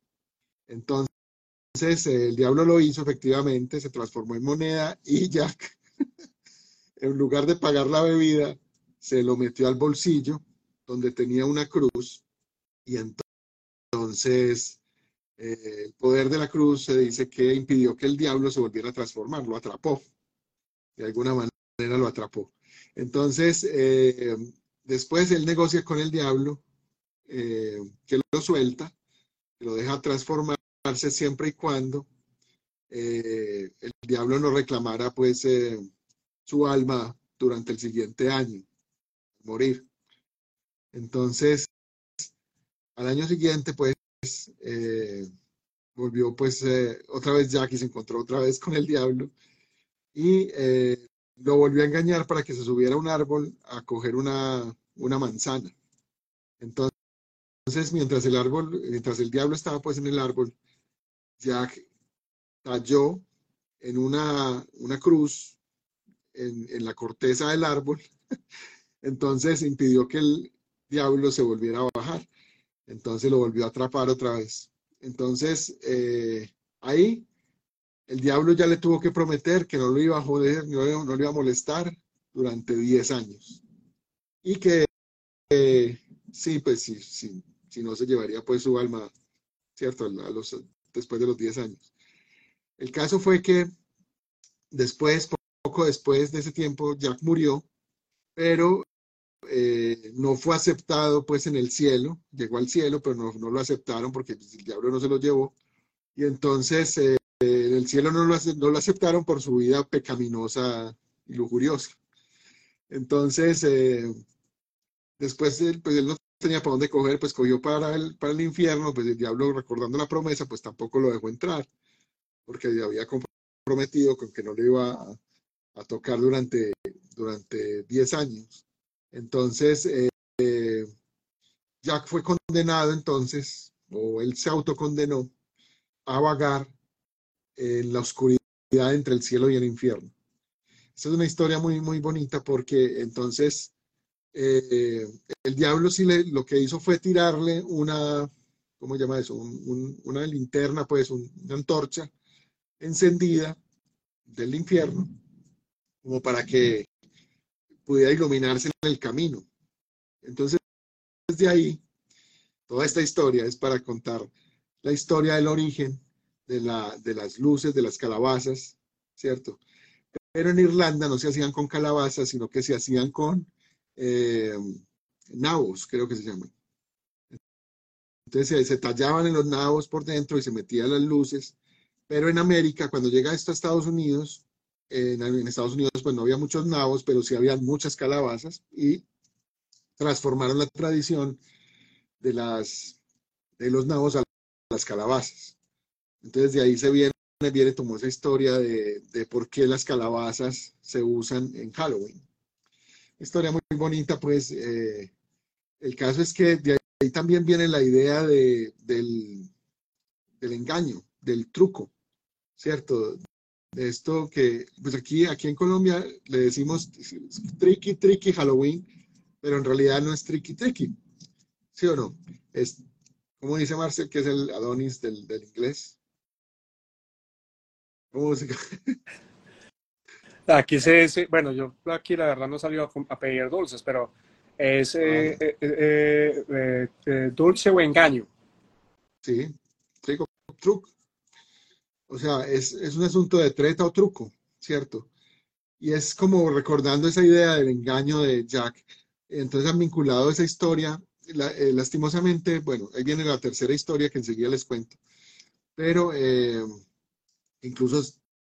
Entonces el diablo lo hizo efectivamente, se transformó en moneda y Jack, en lugar de pagar la bebida, se lo metió al bolsillo donde tenía una cruz y entonces eh, el poder de la cruz se dice que impidió que el diablo se volviera a transformar, lo atrapó, de alguna manera lo atrapó. Entonces, eh, después él negocia con el diablo, eh, que lo suelta, lo deja transformarse siempre y cuando el diablo no reclamara pues su alma durante el siguiente año, morir. Entonces, al año siguiente, pues, eh, volvió pues eh, otra vez Jackie, se encontró otra vez con el diablo y eh, lo volvió a engañar para que se subiera a un árbol a coger una, una manzana. Entonces, mientras el árbol, mientras el diablo estaba pues en el árbol, Jack cayó en una, una cruz en la corteza del árbol, entonces impidió que el diablo se volviera a bajar. Entonces lo volvió a atrapar otra vez. Entonces, eh, ahí el diablo ya le tuvo que prometer que no lo iba a joder, no, lo iba a molestar durante 10 años. Y que eh, sí, pues sí, sí, si no se llevaría pues su alma, ¿cierto? Después de los 10 años. El caso fue que después, poco después de ese tiempo, Jack murió, pero eh, no fue aceptado pues en el cielo, llegó al cielo, pero no, no lo aceptaron porque pues, el diablo no se lo llevó. Y entonces eh, en el cielo no lo, no lo aceptaron por su vida pecaminosa y lujuriosa. Entonces, eh, después él, pues él no tenía para dónde coger, pues cogió para el, para el infierno, pues el diablo recordando la promesa, pues tampoco lo dejó entrar, porque había comprometido con que no le iba a, a tocar durante, durante 10 años. Entonces, eh, Jack fue condenado entonces, o él se autocondenó a vagar en la oscuridad entre el cielo y el infierno. Esta es una historia muy, muy bonita porque entonces eh, el diablo sí le, lo que hizo fue tirarle una, ¿cómo se llama eso? una linterna, pues una antorcha encendida del infierno, como para que pudiera iluminarse en el camino. Entonces, desde ahí, toda esta historia es para contar la historia del origen de, la, de las luces, de las calabazas, ¿cierto? Pero en Irlanda no se hacían con calabazas, sino que se hacían con eh, nabos, creo que se llaman. Entonces se, tallaban en los nabos por dentro y se metían las luces. Pero en América, cuando llega esto a Estados Unidos, en, Estados Unidos pues no había muchos nabos, pero sí había muchas calabazas y transformaron la tradición de, las, de los nabos a las calabazas. Entonces de ahí se viene, viene tomó esa historia de, de por qué las calabazas se usan en Halloween. Historia muy bonita, pues eh, el caso es que de ahí también viene la idea de, del, del engaño, del truco, ¿cierto? Esto que, pues aquí, aquí en Colombia le decimos tricky, tricky Halloween, pero en realidad no es tricky, tricky. ¿Sí o no? Es, como dice Marcel, que es el Adonis del, del inglés. ¿Cómo se... Aquí se dice, bueno, yo aquí la verdad no salió a, pedir dulces, pero es eh, ah. eh, eh, dulce o engaño. Sí, trigo, truco. O sea, es, un asunto de treta o truco, ¿cierto? Y es como recordando esa idea del engaño de Jack. Entonces han vinculado esa historia, eh, lastimosamente, bueno, ahí viene la tercera historia que enseguida les cuento. Pero eh, incluso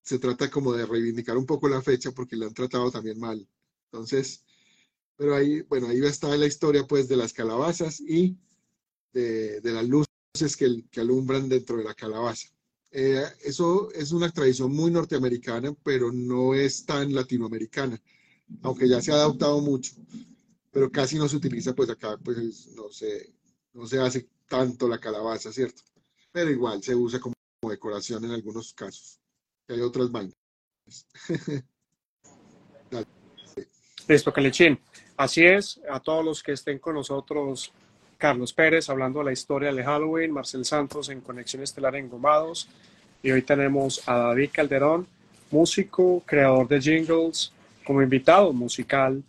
se trata como de reivindicar un poco la fecha porque la han tratado también mal. Entonces, pero ahí, bueno, ahí está la historia pues de las calabazas y de, las luces que, que, alumbran dentro de la calabaza. Eh, eso es una tradición muy norteamericana, pero no es tan latinoamericana, aunque ya se ha adoptado mucho, pero casi no se utiliza pues acá, pues no se, no se hace tanto la calabaza, ¿cierto? Pero igual se usa como decoración en algunos casos. Hay otras vainas. Listo, Calichín. Así es, a todos los que estén con nosotros, Carlos Pérez hablando de la historia de Halloween, Marcel Santos en Conexión Estelar en Gomados, y hoy tenemos a David Calderón, músico, creador de jingles, como invitado musical,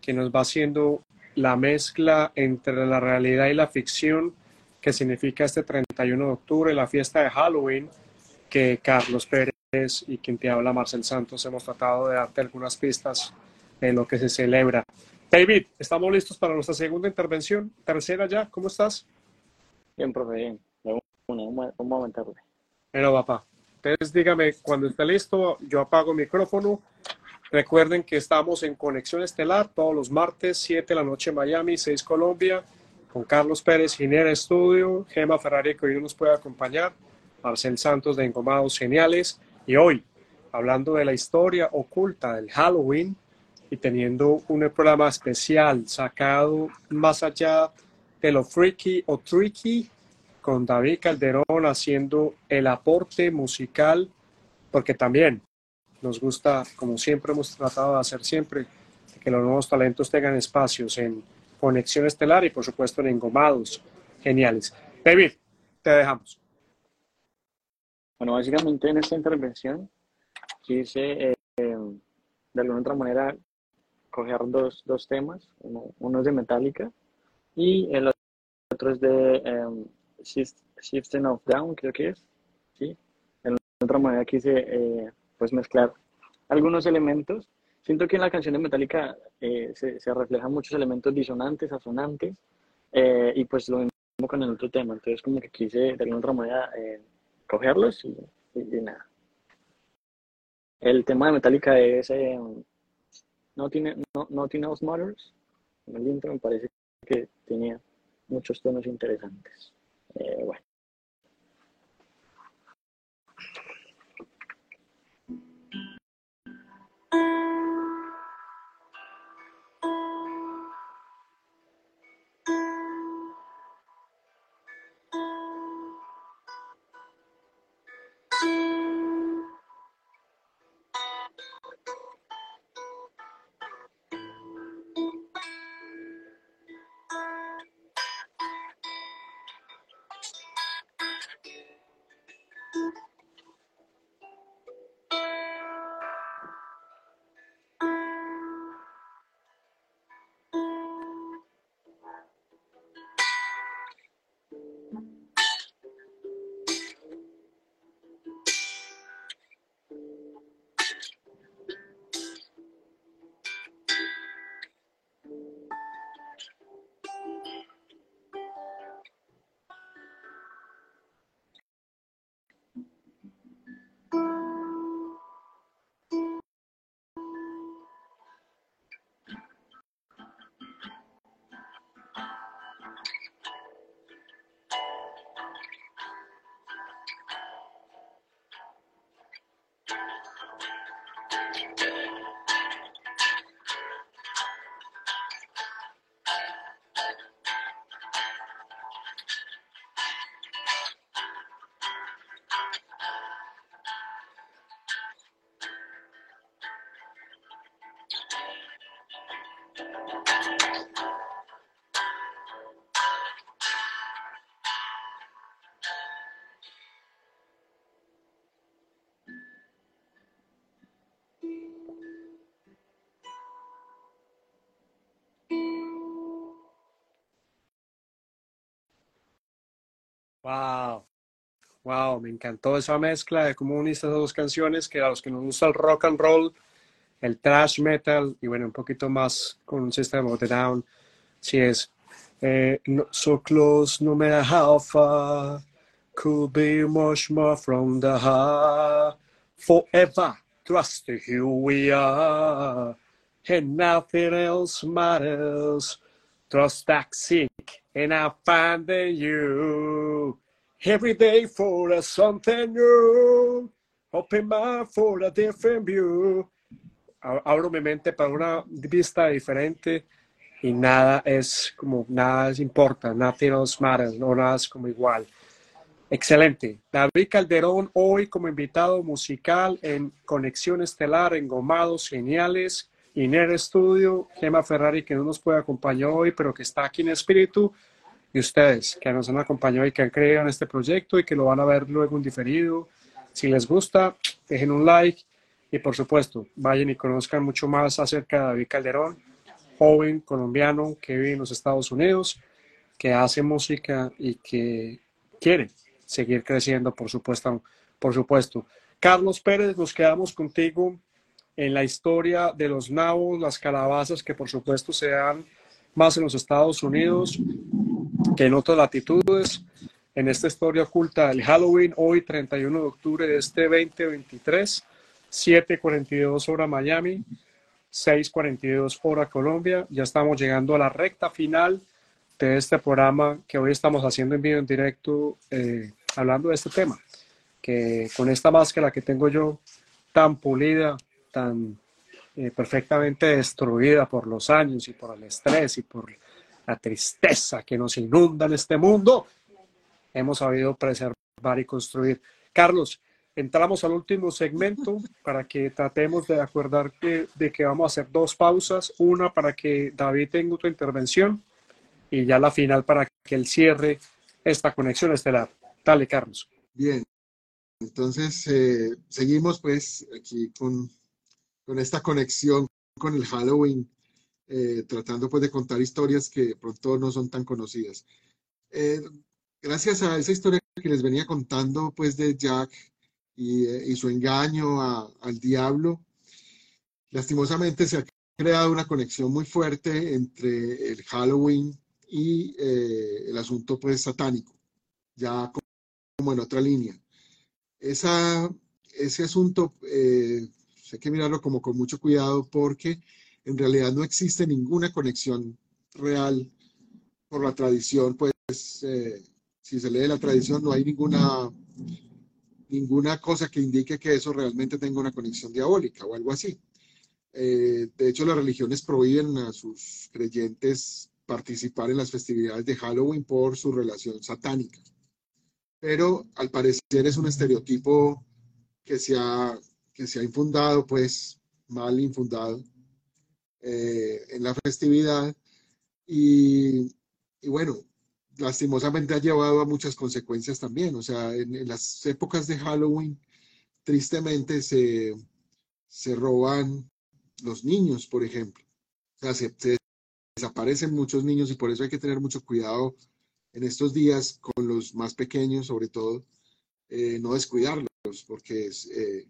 que nos va haciendo la mezcla entre la realidad y la ficción que significa este 31 de octubre, la fiesta de Halloween, que Carlos Pérez y quien te habla, Marcel Santos, hemos tratado de darte algunas pistas de lo que se celebra. David, estamos listos para nuestra segunda intervención, tercera ya, ¿cómo estás? Bien, profe, bien. Vamos a aumentarle. Pero, papá, entonces dígame cuando esté listo, yo apago el micrófono. Recuerden que estamos en Conexión Estelar todos los martes, 7 de la noche Miami, 6 Colombia, con Carlos Pérez, Ginera Estudio, Gema Ferrari, que hoy nos puede acompañar, Marcel Santos de Engomados Geniales. Y hoy, hablando de la historia oculta del Halloween y teniendo un programa especial sacado más allá de lo freaky o tricky con David Calderón haciendo el aporte musical, porque también nos gusta, como siempre hemos tratado de hacer siempre, que los nuevos talentos tengan espacios en Conexión Estelar y por supuesto en Engomados Geniales. David, te dejamos. Bueno, básicamente en esta intervención quise eh, de alguna otra manera coger dos, dos temas, uno, es de Metallica y el otro es de em, System of Down, creo que es. ¿sí? De otra manera quise eh, pues mezclar algunos elementos. Siento que en la canción de Metallica eh, se, se, reflejan muchos elementos disonantes, asonantes, eh, y pues lo mismo con el otro tema. Entonces como que quise de alguna otra manera cogerlos y, nada. El tema de Metallica es no tiene no, Nothing Else Matters. En el intro me parece que tenía muchos tonos interesantes. Eh, bueno. Wow, wow, me encantó esa mezcla de cómo uniste dos canciones, que a los que nos gusta el rock and roll, el thrash metal y bueno, un poquito más con un sistema de down, si es. Eh, so close, no matter how far, could be much more from the heart, forever trust who we are, and nothing else matters. Trust that sick, and I find in you every day for a something new. Open my for a different view. Abro mi mente para una vista diferente y nada es como, nada importa, nothing else matters, no nada es como igual. Excelente. David Calderón hoy como invitado musical en Conexión Estelar, en Gomados Geniales, Iner Studio, Gema Ferrari que no nos puede acompañar hoy, pero que está aquí en espíritu, y ustedes que nos han acompañado y que han creído en este proyecto y que lo van a ver luego en diferido. Si les gusta, dejen un like y por supuesto, vayan y conozcan mucho más acerca de David Calderón, joven colombiano que vive en los Estados Unidos, que hace música y que quiere seguir creciendo, por supuesto, por supuesto. Carlos Pérez, nos quedamos contigo en la historia de los nabos, las calabazas que por supuesto se dan más en los Estados Unidos que en otras latitudes. En esta historia oculta del Halloween, hoy 31 de octubre de este 2023, 7:42 hora Miami, 6:42 hora Colombia. Ya estamos llegando a la recta final de este programa que hoy estamos haciendo en vivo en directo eh, hablando de este tema, que con esta máscara que tengo yo tan pulida, tan eh, perfectamente destruida por los años y por el estrés y por la tristeza que nos inunda en este mundo, hemos sabido preservar y construir. Carlos, entramos al último segmento para que tratemos de acordar que, de que vamos a hacer dos pausas, una para que David tenga tu intervención y ya la final para que él cierre esta conexión estelar. Dale, Carlos. Bien, entonces eh, seguimos pues aquí con, con, esta conexión con el Halloween, eh, tratando pues de contar historias que pronto no son tan conocidas. Eh, gracias a esa historia que les venía contando pues de Jack y, y su engaño al diablo, lastimosamente se ha creado una conexión muy fuerte entre el Halloween y el asunto pues satánico, ya como en otra línea. Esa, ese asunto eh, hay que mirarlo como con mucho cuidado porque en realidad no existe ninguna conexión real por la tradición, pues eh, si se lee la tradición no hay ninguna, ninguna cosa que indique que eso realmente tenga una conexión diabólica o algo así. Eh, de hecho, las religiones prohíben a sus creyentes participar en las festividades de Halloween por su relación satánica pero al parecer es un estereotipo que se ha, que se ha infundado, pues mal infundado eh, en la festividad. Y, y, bueno, lastimosamente ha llevado a muchas consecuencias también, o sea, en, las épocas de Halloween, tristemente se, se roban los niños, por ejemplo, o sea, se, desaparecen muchos niños y por eso hay que tener mucho cuidado en estos días con los más pequeños, sobre todo, eh, no descuidarlos porque eh,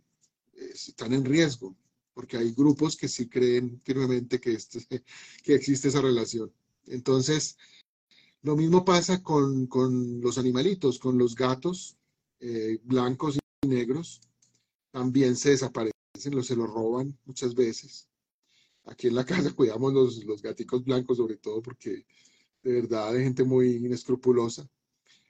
están en riesgo, porque hay grupos que sí creen firmemente que, este, que existe esa relación. Entonces, lo mismo pasa con, con los animalitos, con los gatos eh, blancos y negros, también se desaparecen, los, se los roban muchas veces. Aquí en la casa cuidamos los, los gaticos blancos sobre todo porque de verdad, de gente muy inescrupulosa.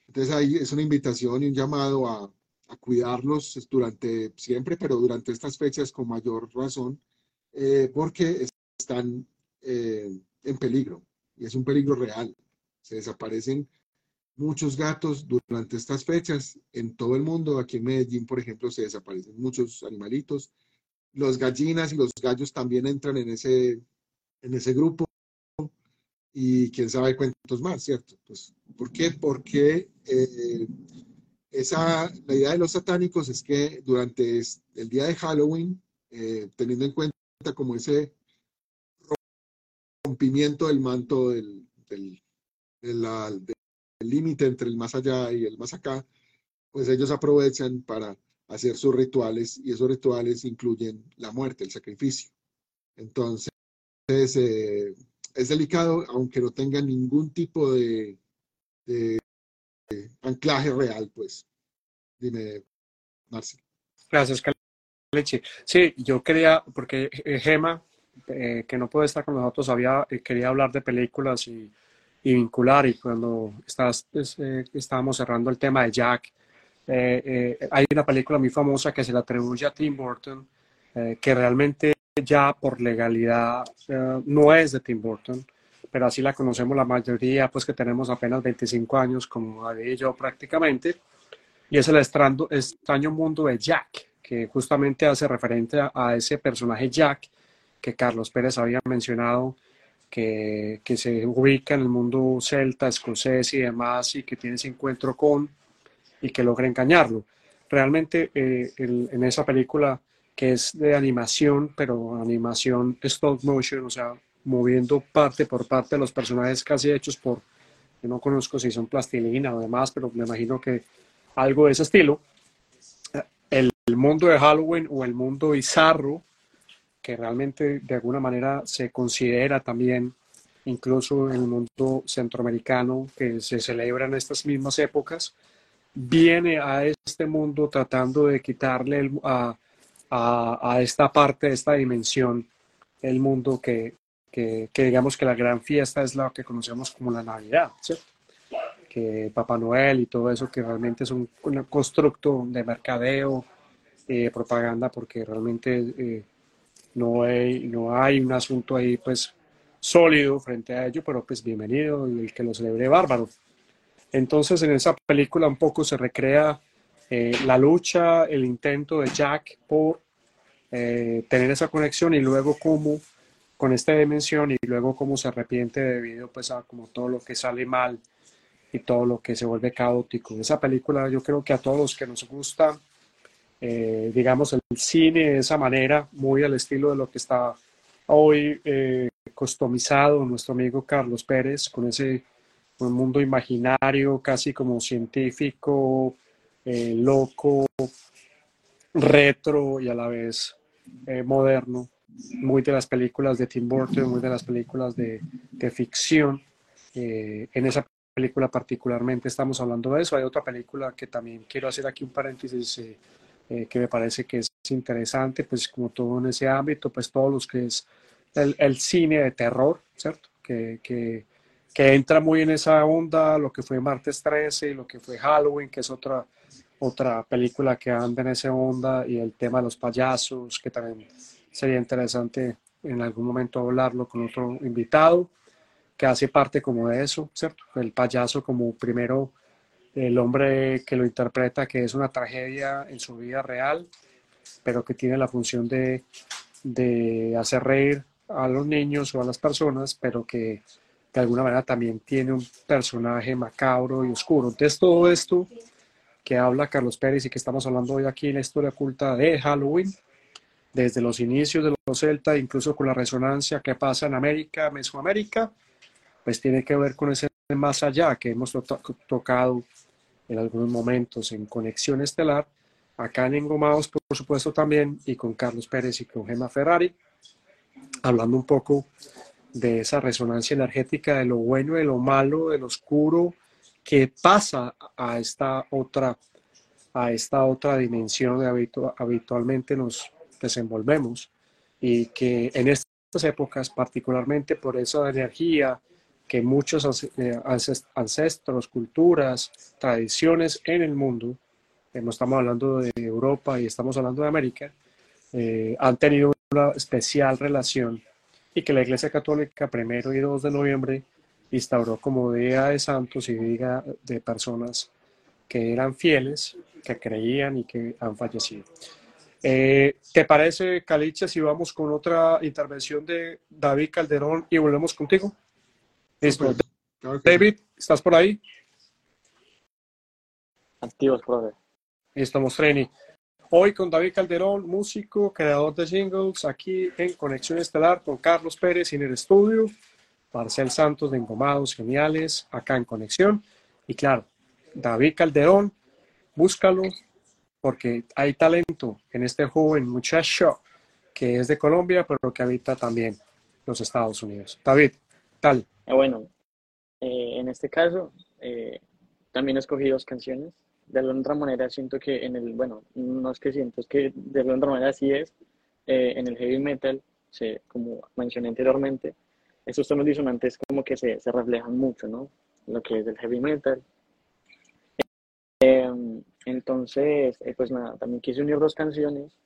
Entonces ahí es una invitación y un llamado a, a cuidarlos durante siempre, pero durante estas fechas con mayor razón, eh, porque están eh, en peligro y es un peligro real. Se desaparecen muchos gatos durante estas fechas en todo el mundo. Aquí en Medellín, por ejemplo, se desaparecen muchos animalitos. Los gallinas y los gallos también entran en ese, en ese grupo y quién sabe cuántos más, ¿cierto? Pues, ¿Por qué? Porque eh, esa, la idea de los satánicos es que durante el día de Halloween, eh, teniendo en cuenta como ese rompimiento del manto del límite entre el más allá y el más acá, pues ellos aprovechan para hacer sus rituales y esos rituales incluyen la muerte, el sacrificio. Entonces, eh, es delicado, aunque no tenga ningún tipo de, anclaje real, pues. Dime, Marcel. Gracias, Caleche. Sí, yo quería, porque eh, Gema, eh, que no puede estar con nosotros, había, eh, quería hablar de películas y, vincular, y cuando estás, pues, estábamos cerrando el tema de Jack, hay una película muy famosa que se la atribuye a Tim Burton, que realmente ya por legalidad no es de Tim Burton, pero así la conocemos la mayoría, pues que tenemos apenas 25 años, como David y yo prácticamente, y es el extraño mundo de Jack, que justamente hace referente a, ese personaje Jack que Carlos Pérez había mencionado, que, que, se ubica en el mundo celta, escocés y demás, y que tiene ese encuentro con y que logra engañarlo. Realmente eh, en esa película, que es de animación, pero animación stop motion, o sea, moviendo parte por parte de los personajes casi hechos por, yo no conozco si son plastilina o demás, pero me imagino que algo de ese estilo. El mundo de Halloween o el mundo bizarro, que realmente de alguna manera se considera también, incluso en el mundo centroamericano, que se celebra en estas mismas épocas, viene a este mundo tratando de quitarle a, a, a, esta parte, de esta dimensión, el mundo que, que, digamos que la gran fiesta es la que conocemos como la Navidad, ¿cierto? Que Papá Noel y todo eso que realmente es un, constructo de mercadeo, eh, propaganda, porque realmente eh, no, hay, no hay un asunto ahí pues sólido frente a ello, pero pues bienvenido el que lo celebre bárbaro. Entonces en esa película un poco se recrea eh, la lucha, el intento de Jack por tener esa conexión y luego cómo con esta dimensión y luego cómo se arrepiente debido pues a como todo lo que sale mal y todo lo que se vuelve caótico. Esa película yo creo que a todos los que nos gusta, eh, digamos, el cine de esa manera, muy al estilo de lo que está hoy eh, customizado nuestro amigo Carlos Pérez, con ese un mundo imaginario, casi como científico, eh, loco, retro y a la vez eh, moderno muy de las películas de Tim Burton, muy de las películas de, de ficción. Eh, en esa película particularmente estamos hablando de eso. Hay otra película que también quiero hacer aquí un paréntesis eh, eh, que me parece que es interesante, pues como todo en ese ámbito, pues todos los que es el, el cine de terror, ¿cierto? Que, que, que, entra muy en esa onda, lo que fue Martes 13, lo que fue Halloween, que es otra, otra película que anda en esa onda, y el tema de los payasos, que también sería interesante en algún momento hablarlo con otro invitado que hace parte como de eso, ¿cierto? El payaso como primero el hombre que lo interpreta que es una tragedia en su vida real, pero que tiene la función de, de hacer reír a los niños o a las personas, pero que de alguna manera también tiene un personaje macabro y oscuro. Entonces todo esto que habla Carlos Pérez y que estamos hablando hoy aquí en la historia oculta de Halloween, desde los inicios de los Celta, incluso con la resonancia que pasa en América, Mesoamérica, pues tiene que ver con ese más allá que hemos tocado en algunos momentos en Conexión Estelar, acá en Engomados, por supuesto, también, y con Carlos Pérez y con Gemma Ferrari, hablando un poco de esa resonancia energética de lo bueno, de lo malo, de lo oscuro, que pasa a esta otra, a esta otra dimensión de habitualmente nos, desenvolvemos y que en estas épocas, particularmente por esa energía que muchos eh, ancestros, culturas, tradiciones en el mundo, eh, no estamos hablando de Europa y estamos hablando de América, eh, han tenido una especial relación y que la Iglesia Católica primero y 2 de noviembre instauró como Día de Santos y Día de personas que eran fieles, que creían y que han fallecido. Eh, ¿Te parece, Caliche, si vamos con otra intervención de David Calderón y volvemos contigo? Listo. David, ¿estás por ahí? Activos, profe. Listo, Mostreni. Hoy con David Calderón, músico, creador de jingles, aquí en Conexión Estelar con Carlos Pérez en el estudio, Marcel Santos de Engomados Geniales, acá en Conexión. Y claro, David Calderón, búscalo, porque hay talento en este joven muchacho que es de Colombia, pero que habita también los Estados Unidos. David, tal. Ah, bueno, eh, en este caso, eh, también escogí dos canciones de alguna manera siento que en el, bueno, no es que siento, es que de alguna manera sí es, eh, en el heavy metal, se, como mencioné anteriormente, esos tonos disonantes como que se, se reflejan mucho, ¿no? Lo que es el heavy metal. Em, entonces, eh, pues nada, también quise unir dos canciones,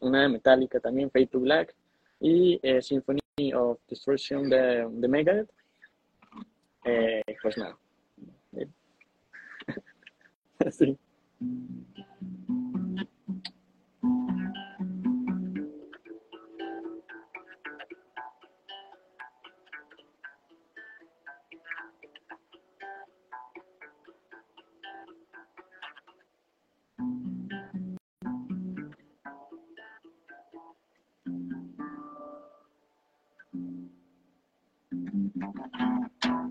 una de Metallica también, Fade to Black, y eh, Symphony of Destruction de, de Megadeth. pues nada, sí. ピッ!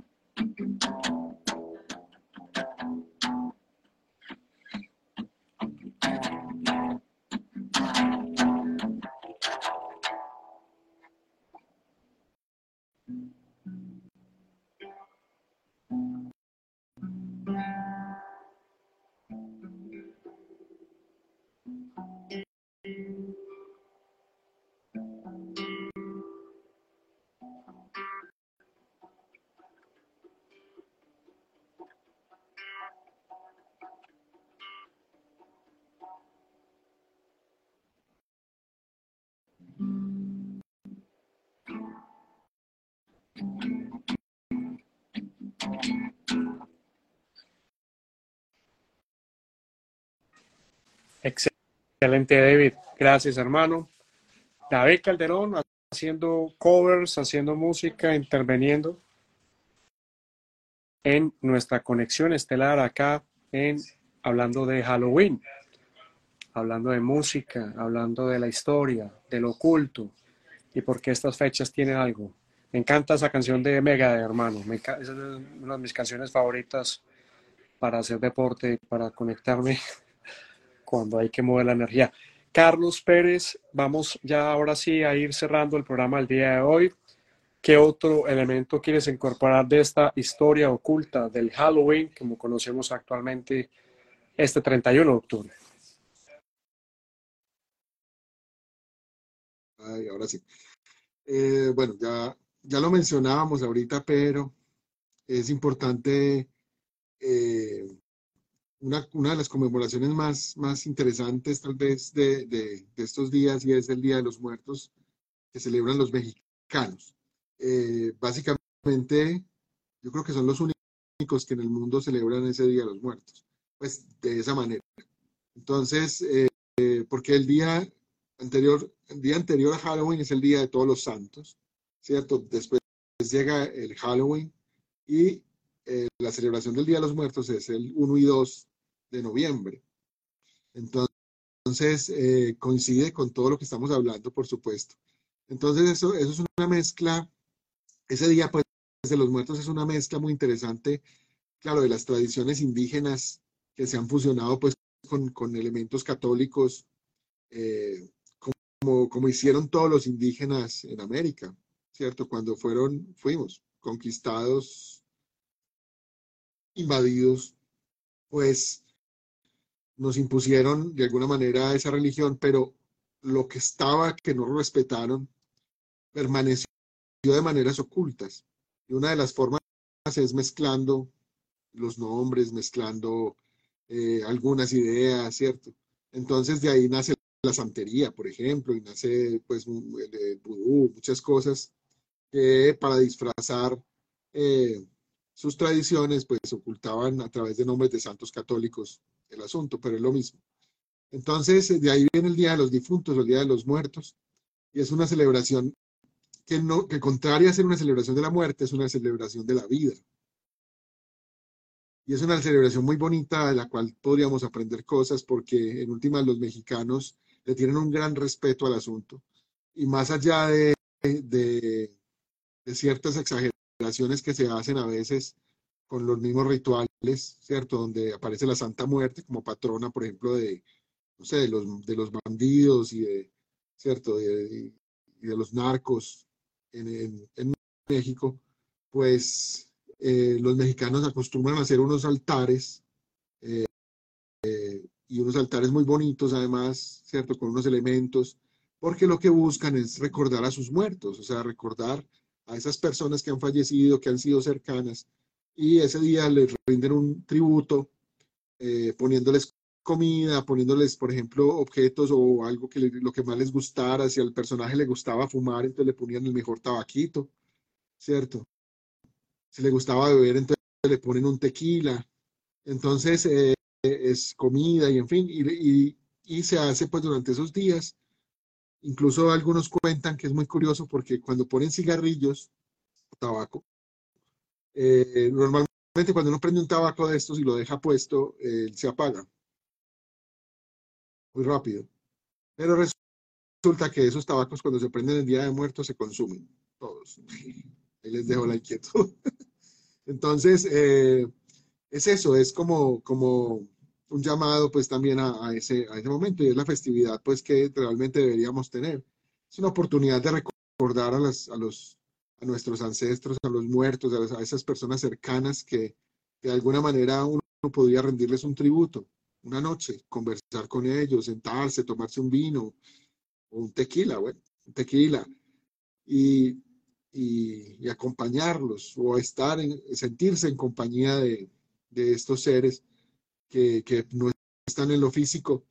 Excelente, David. Gracias, hermano. David Calderón haciendo covers, haciendo música, interviniendo en nuestra conexión estelar acá en hablando de Halloween, hablando de música, hablando de la historia, del oculto y porque estas fechas tienen algo. Encanta esa canción de Mega, hermano. Me es una de mis canciones favoritas para hacer deporte, para conectarme cuando hay que mover la energía. Carlos Pérez, vamos ya ahora sí a ir cerrando el programa del día de hoy. ¿Qué otro elemento quieres incorporar de esta historia oculta del Halloween, como conocemos actualmente este 31 de octubre? Ay, ahora sí. Eh, bueno, ya, ya lo mencionábamos ahorita, pero es importante eh, una, una, de las conmemoraciones más, más interesantes tal vez de, de, estos días y es el Día de los Muertos que celebran los mexicanos. Eh, básicamente, yo creo que son los únicos que en el mundo celebran ese Día de los Muertos, pues de esa manera. Entonces, eh, porque el día anterior, el día anterior a Halloween es el Día de Todos los Santos, ¿cierto? Después llega el Halloween y eh, la celebración del Día de los Muertos es el 1 y 2 de noviembre. Entonces, eh, coincide con todo lo que estamos hablando, por supuesto. Entonces, eso, eso es una mezcla, ese Día pues, de los Muertos es una mezcla muy interesante, claro, de las tradiciones indígenas que se han fusionado pues con, con elementos católicos, eh, como, como hicieron todos los indígenas en América, ¿cierto? Cuando fueron, fuimos conquistados invadidos, pues nos impusieron de alguna manera esa religión, pero lo que estaba que no respetaron permaneció de maneras ocultas. Y una de las formas es mezclando los nombres, mezclando eh, algunas ideas, ¿cierto? Entonces de ahí nace la santería, por ejemplo, y nace pues el, vudú, muchas cosas que para disfrazar eh, sus tradiciones, pues ocultaban a través de nombres de santos católicos el asunto, pero es lo mismo. Entonces, de ahí viene el Día de los Difuntos, el Día de los Muertos, y es una celebración que, no, que contraria a ser una celebración de la muerte, es una celebración de la vida. Y es una celebración muy bonita de la cual podríamos aprender cosas porque en últimas los mexicanos le tienen un gran respeto al asunto. Y más allá de, de ciertas exageraciones, que se hacen a veces con los mismos rituales, ¿cierto? Donde aparece la Santa Muerte como patrona, por ejemplo, de, no sé, de los, de los bandidos y de, ¿cierto? y de los narcos en, en, México, pues eh, los mexicanos acostumbran a hacer unos altares eh, y unos altares muy bonitos además, ¿cierto? Con unos elementos, porque lo que buscan es recordar a sus muertos, o sea, recordar a esas personas que han fallecido, que han sido cercanas, y ese día les rinden un tributo eh, poniéndoles comida, poniéndoles, por ejemplo, objetos o algo que lo que más les gustara, si al personaje le gustaba fumar, entonces le ponían el mejor tabaquito, ¿cierto? Si le gustaba beber, entonces le ponen un tequila. Entonces, eh, es comida y en fin, y, y, se hace pues durante esos días. Incluso algunos cuentan que es muy curioso porque cuando ponen cigarrillos, tabaco, eh, normalmente cuando uno prende un tabaco de estos y lo deja puesto, eh, se apaga muy rápido. Pero resulta que esos tabacos cuando se prenden el Día de Muertos se consumen, todos. Ahí les dejo la inquietud. Entonces, eh, es eso, es como, como un llamado pues también a, ese, a ese momento y es la festividad pues que realmente deberíamos tener. Es una oportunidad de recordar a, las, a, los, a nuestros ancestros, a los muertos, a, esas personas cercanas que, de alguna manera uno podría rendirles un tributo, una noche, conversar con ellos, sentarse, tomarse un vino o un tequila, bueno, un tequila. Y, y, acompañarlos o estar en, sentirse en compañía de, de estos seres que, no están en lo físico,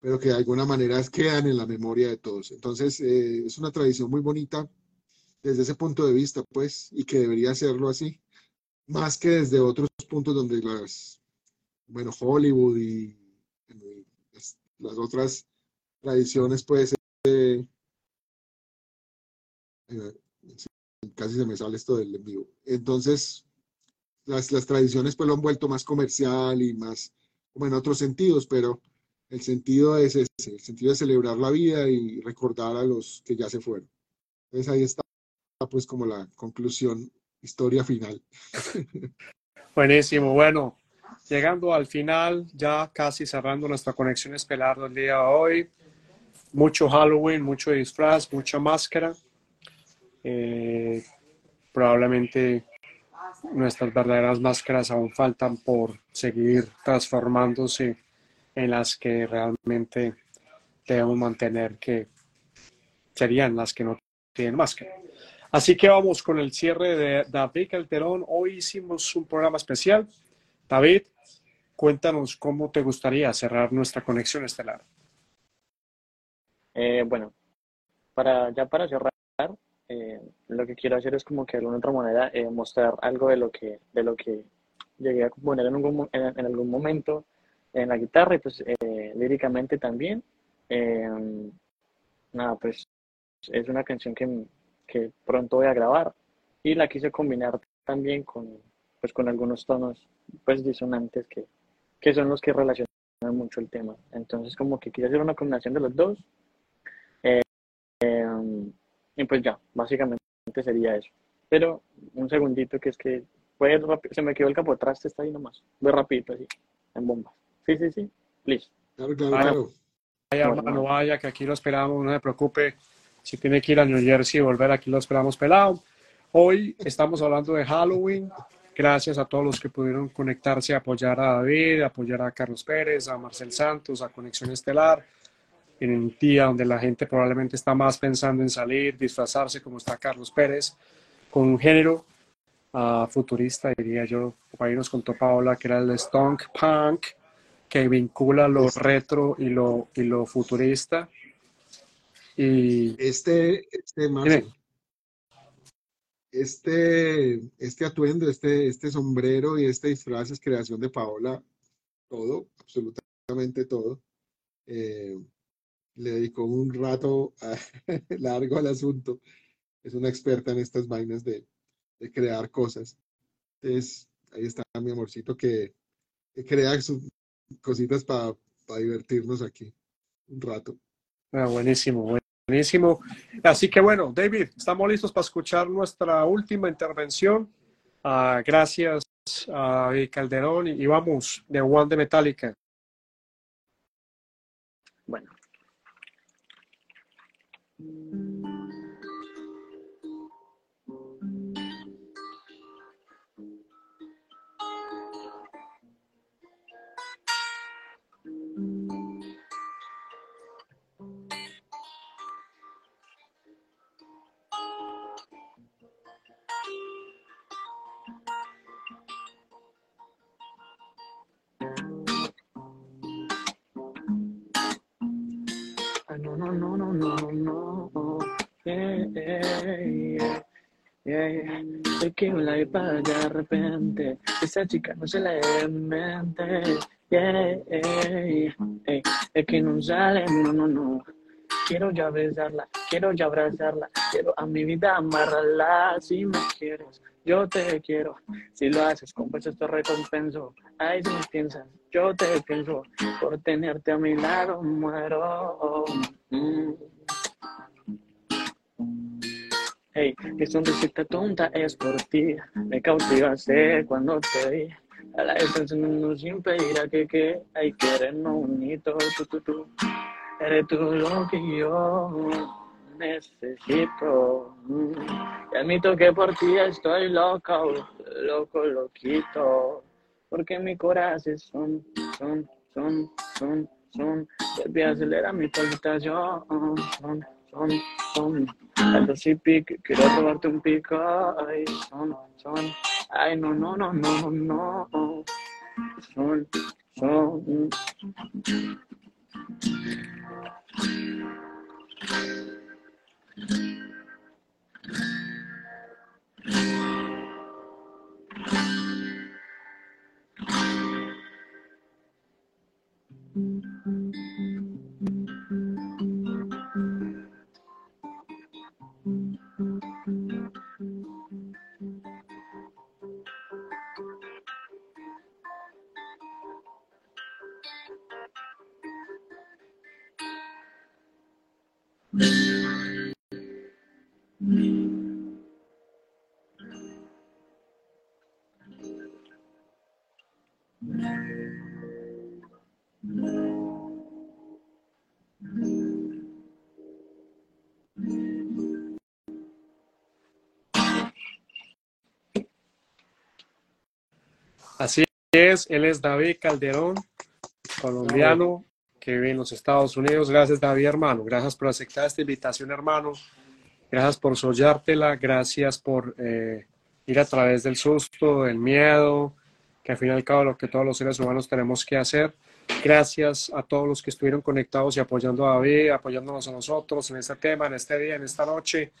pero que de alguna manera quedan en la memoria de todos. Entonces, eh, es una tradición muy bonita desde ese punto de vista, pues, y que debería serlo así, más que desde otros puntos donde las, bueno, Hollywood y, las, otras tradiciones, pues, eh, casi se me sale esto del en vivo. Entonces, las, tradiciones pues lo han vuelto más comercial y más como en otros sentidos, pero el sentido es ese, el sentido de celebrar la vida y recordar a los que ya se fueron. Entonces ahí está pues como la conclusión, historia final. Buenísimo, bueno, llegando al final, ya casi cerrando nuestra conexión estelar del día de hoy. Mucho Halloween, mucho disfraz, mucha máscara. Eh, probablemente nuestras verdaderas máscaras aún faltan por seguir transformándose en las que realmente debemos mantener que serían las que no tienen máscara. Así que vamos con el cierre de David Calderón. Hoy hicimos un programa especial. David, cuéntanos cómo te gustaría cerrar nuestra conexión estelar. Eh, bueno, para, ya para cerrar, eh, lo que quiero hacer es como que de alguna otra manera eh, mostrar algo de lo que de lo que llegué a componer en algún, en, algún momento en la guitarra y pues eh, líricamente también. Nada pues es una canción que, que, pronto voy a grabar y la quise combinar también con pues con algunos tonos pues disonantes que, que son los que relacionan mucho el tema. Entonces como que quise hacer una combinación de los dos y pues ya, básicamente sería eso. Pero un segundito que es que fue se me quedó el capotraste, está ahí nomás. Voy rapidito así, en bomba. Sí, sí, sí, please. Claro, claro, Vaya, hermano, vaya, que aquí lo esperamos, no se preocupe. Si tiene que ir a New Jersey y volver, aquí lo esperamos pelado. Hoy estamos hablando de Halloween. Gracias a todos los que pudieron conectarse, apoyar a David, apoyar a Carlos Pérez, a Marcel Santos, a Conexión Estelar en un día donde la gente probablemente está más pensando en salir, disfrazarse, como está Carlos Pérez, con un género uh, futurista, diría yo. Ahí nos contó Paola que era el stonk punk, que vincula lo retro y lo, y lo futurista. Y... Este, este, este, este atuendo, este, este sombrero y este disfraz es creación de Paola, todo, absolutamente todo. Eh, le dedicó un rato largo al asunto. Es una experta en estas vainas de, crear cosas. Entonces, ahí está mi amorcito que, crea sus cositas para divertirnos aquí un rato. Ah, buenísimo, buenísimo. Así que bueno, David, estamos listos para escuchar nuestra última intervención. Ah, gracias a Calderón y, vamos de One de Metallica. Bueno, うん。No, no, no, no, no. Yeah, yeah, yeah. Es que la iba de repente, esa chica no se la mente. Yeah, es que no sale, no, no, no. Quiero ya besarla, quiero ya abrazarla, quiero a mi vida amarrarla. Si me quieres, yo te quiero. Si lo haces con te recompenso. Ay, si me piensas, yo te pienso. Por tenerte a mi lado, muero. Mm. Hey, qué sonrisita tonta es por ti. Me cautivaste cuando te vi. A la distancia no sin pedir a que, que hay que querernos bonito, tú, tú, tú. Eres tú lo que yo necesito. Y admito que por ti estoy loco, loco, loquito. Porque mi corazón son, son, son, son, son. A acelerar mi palpitación. Son, son, son. Alto si pique, quiero robarte un pico. Ay, son, son. Ay, no, no, no, no, no. Son, son. thank you es, él es David Calderón, colombiano que vive en los Estados Unidos. Gracias, David, hermano. Gracias por aceptar esta invitación, hermano. Gracias por soñártela. Gracias por eh, ir a través del susto, del miedo, que al fin y al cabo lo que todos los seres humanos tenemos que hacer. Gracias a todos los que estuvieron conectados y apoyando a David, apoyándonos a nosotros en este tema, en este día, en esta noche,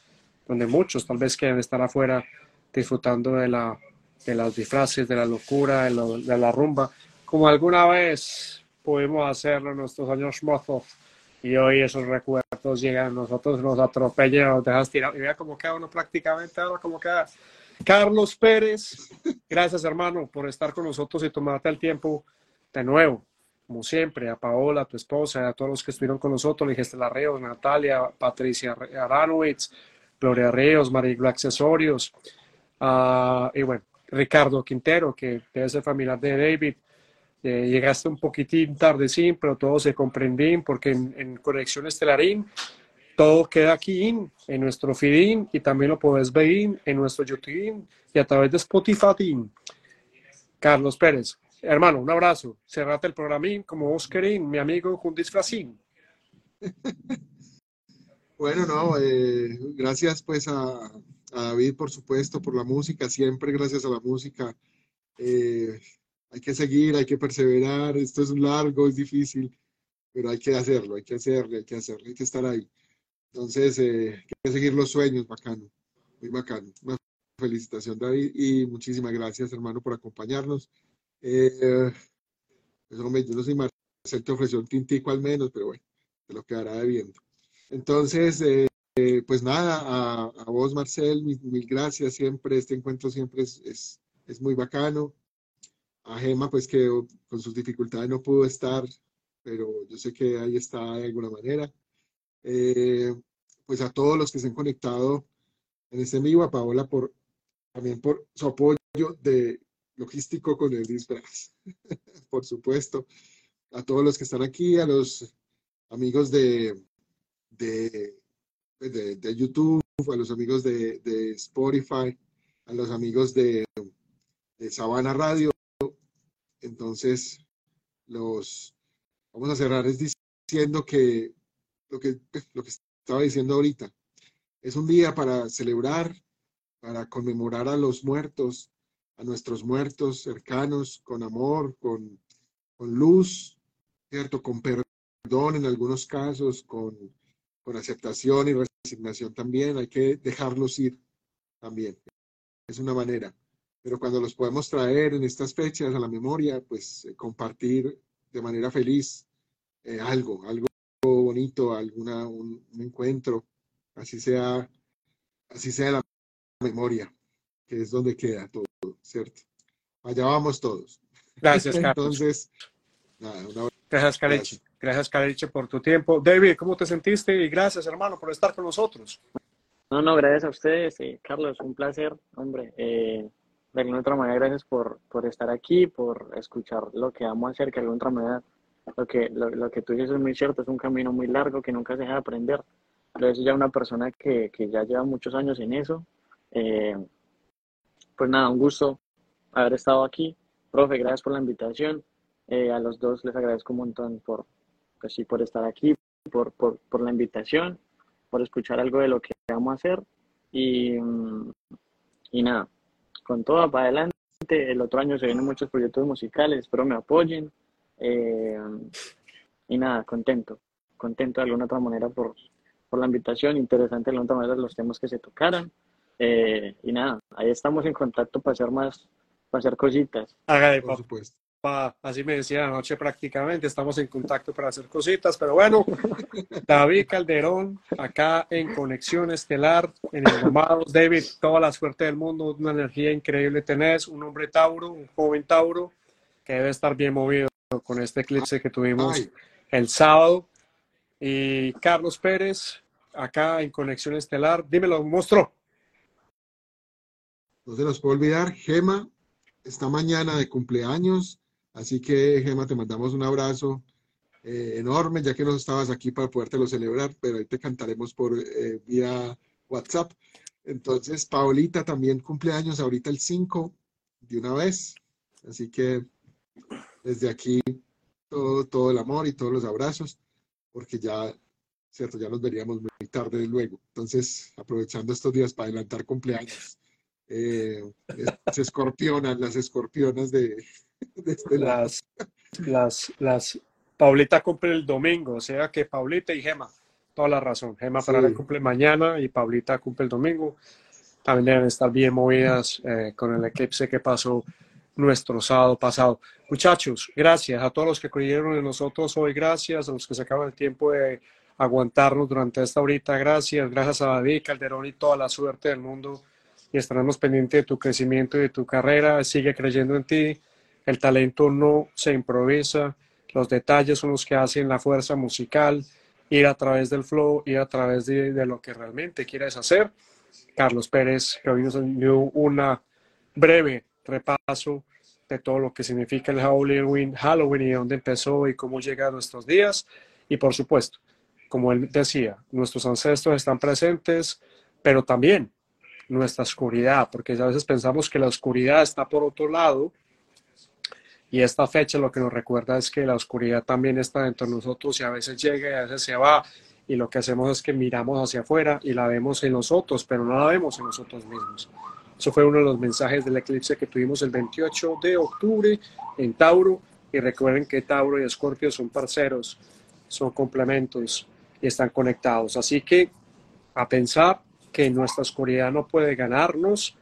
donde muchos tal vez quieren estar afuera disfrutando de la de las disfraces, de la locura, de, de, la rumba, como alguna vez pudimos hacerlo en nuestros años mozos. Y hoy esos recuerdos llegan a nosotros, nos atropellan, nos dejas tirar. Y vea cómo queda uno prácticamente ahora, como queda. Carlos Pérez, gracias hermano por estar con nosotros y tomarte el tiempo de nuevo, como siempre, a Paola, a tu esposa, a todos los que estuvieron con nosotros, Estela Ríos, Natalia, Patricia Aranowitz, Gloria Ríos, Mariglo Accesorios, uh, y bueno, Ricardo Quintero, que debe ser familiar de David. Eh, llegaste un poquitín tarde, sí, pero todo se comprendí porque en, en, Conexión Estelarín todo queda aquí en nuestro feed y también lo puedes ver en nuestro YouTube y a través de Spotify. Carlos Pérez, hermano, un abrazo. Cerrate el programa como Oscarín, mi amigo con disfrazín. Bueno, no, eh, gracias pues a, a David, por supuesto, por la música, siempre gracias a la música. Eh, hay que seguir, hay que perseverar, esto es largo, es difícil, pero hay que hacerlo, hay que hacerlo, hay que hacerlo, hay que estar ahí. Entonces, eh, hay que seguir los sueños, bacano, muy bacano. Una felicitación, David, y muchísimas gracias, hermano, por acompañarnos. Eh, pues, yo no soy Marcel, te ofreció un tintico al menos, pero bueno, te lo quedará debiendo. Entonces, eh, eh, pues nada, a, vos Marcel, mil, gracias siempre, este encuentro siempre es, es, es, muy bacano. A Gema, pues que con sus dificultades no pudo estar, pero yo sé que ahí está de alguna manera. Eh, pues a todos los que se han conectado en este vivo, a Paola por, también por su apoyo de logístico con el disfraz, por supuesto. A todos los que están aquí, a los amigos de, de, de, YouTube, a los amigos de, de, Spotify, a los amigos de, de Sabana Radio. Entonces, los vamos a cerrar es diciendo que lo que, pues, lo que estaba diciendo ahorita, es un día para celebrar, para conmemorar a los muertos, a nuestros muertos cercanos, con amor, con, con luz, ¿cierto? Con perdón en algunos casos, con con aceptación y resignación también, hay que dejarlos ir también. Es una manera. Pero cuando los podemos traer en estas fechas a la memoria, pues eh, compartir de manera feliz eh, algo, algo bonito, alguna, un, encuentro, así sea, así sea la memoria, que es donde queda todo, ¿cierto? Allá vamos todos. Gracias, Carlos. Entonces, nada, Gracias, Cariche. Gracias, Cariche, por tu tiempo. David, ¿cómo te sentiste? Y gracias, hermano, por estar con nosotros. No, no, gracias a ustedes. Carlos, un placer, hombre. Eh, de alguna otra manera, gracias por, por estar aquí, por escuchar lo que vamos a hacer, que de alguna otra manera lo que, lo, que tú dices es muy cierto, es un camino muy largo que nunca se deja de aprender. Pero es ya una persona que, que, ya lleva muchos años en eso. Eh, pues nada, un gusto haber estado aquí. Profe, gracias por la invitación. Eh, a los dos les agradezco un montón por, pues sí, por estar aquí, por, por, por, la invitación, por escuchar algo de lo que vamos a hacer. Y, mm, y nada, con todo para adelante. El otro año se vienen muchos proyectos musicales, espero me apoyen. Eh, y nada, contento, contento de alguna otra manera por, por la invitación, interesante de alguna otra manera los temas que se tocaran. Eh, y nada, ahí estamos en contacto para hacer más, para hacer cositas. Haga por supuesto. Así me decía anoche prácticamente, estamos en contacto para hacer cositas, pero bueno, David Calderón, acá en Conexión Estelar, en el Nomados. David, toda la suerte del mundo, una energía increíble tenés, un hombre Tauro, un joven Tauro, que debe estar bien movido con este eclipse que tuvimos el sábado. Y Carlos Pérez, acá en Conexión Estelar. Dímelo, monstruo. No se nos puede olvidar, Gema está mañana de cumpleaños, así que Gema, te mandamos un abrazo eh, enorme, ya que no estabas aquí para podértelo celebrar, pero ahí te cantaremos por eh, vía WhatsApp. Entonces, Paulita también cumpleaños ahorita el 5 de una vez, así que desde aquí todo, todo el amor y todos los abrazos, porque ya, cierto, ya nos veríamos muy tarde luego. Entonces, aprovechando estos días para adelantar cumpleaños. Eh, las escorpionas, las escorpionas de, este las, las, las, Paulita cumple el domingo, o sea que Paulita y Gema, toda la razón. Gema para cumple mañana y Paulita cumple el domingo. También deben estar bien movidas eh, con el eclipse que pasó nuestro sábado pasado. Muchachos, gracias a todos los que creyeron en nosotros hoy, gracias a los que se acaban el tiempo de aguantarnos durante esta horita, gracias, gracias a David Calderón y toda la suerte del mundo y estaremos pendientes de tu crecimiento y de tu carrera, sigue creyendo en ti, el talento no se improvisa, los detalles son los que hacen la fuerza musical, ir a través del flow, ir a través de, lo que realmente quieres hacer. Carlos Pérez, que hoy nos dio una breve repaso de todo lo que significa el Halloween, Halloween y dónde empezó y cómo llega a nuestros días. Y por supuesto, como él decía, nuestros ancestros están presentes, pero también nuestra oscuridad, porque a veces pensamos que la oscuridad está por otro lado. Y esta fecha lo que nos recuerda es que la oscuridad también está dentro de nosotros y a veces llega y a veces se va. Y lo que hacemos es que miramos hacia afuera y la vemos en nosotros, pero no la vemos en nosotros mismos. Eso fue uno de los mensajes del eclipse que tuvimos el 28 de octubre en Tauro. Y recuerden que Tauro y Escorpio son parceros, son complementos y están conectados. Así que a pensar que nuestra oscuridad no puede ganarnos,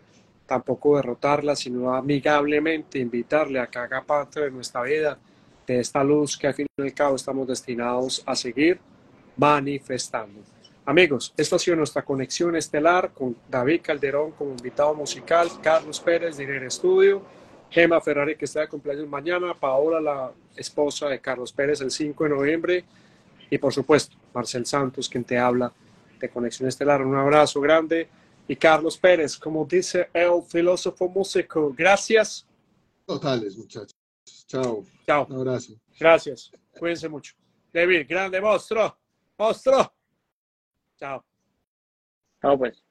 tampoco derrotarla, sino amigablemente invitarle a que haga parte de nuestra vida, de esta luz que al fin y al cabo estamos destinados a seguir manifestando. Amigos, esta ha sido nuestra conexión estelar con David Calderón como invitado musical, Carlos Pérez de Irene Estudio, Gemma Ferrari que está de cumpleaños mañana, Paola la esposa de Carlos Pérez el 5 de noviembre y por supuesto Marcel Santos quien te habla de Conexión Estelar. Un abrazo grande y Carlos Pérez, como dice el filósofo músico, gracias. Totales muchachos. Chao. Chao. Un abrazo. Gracias. Cuídense mucho. David, grande monstruo. Monstruo. Chao. Chao, pues.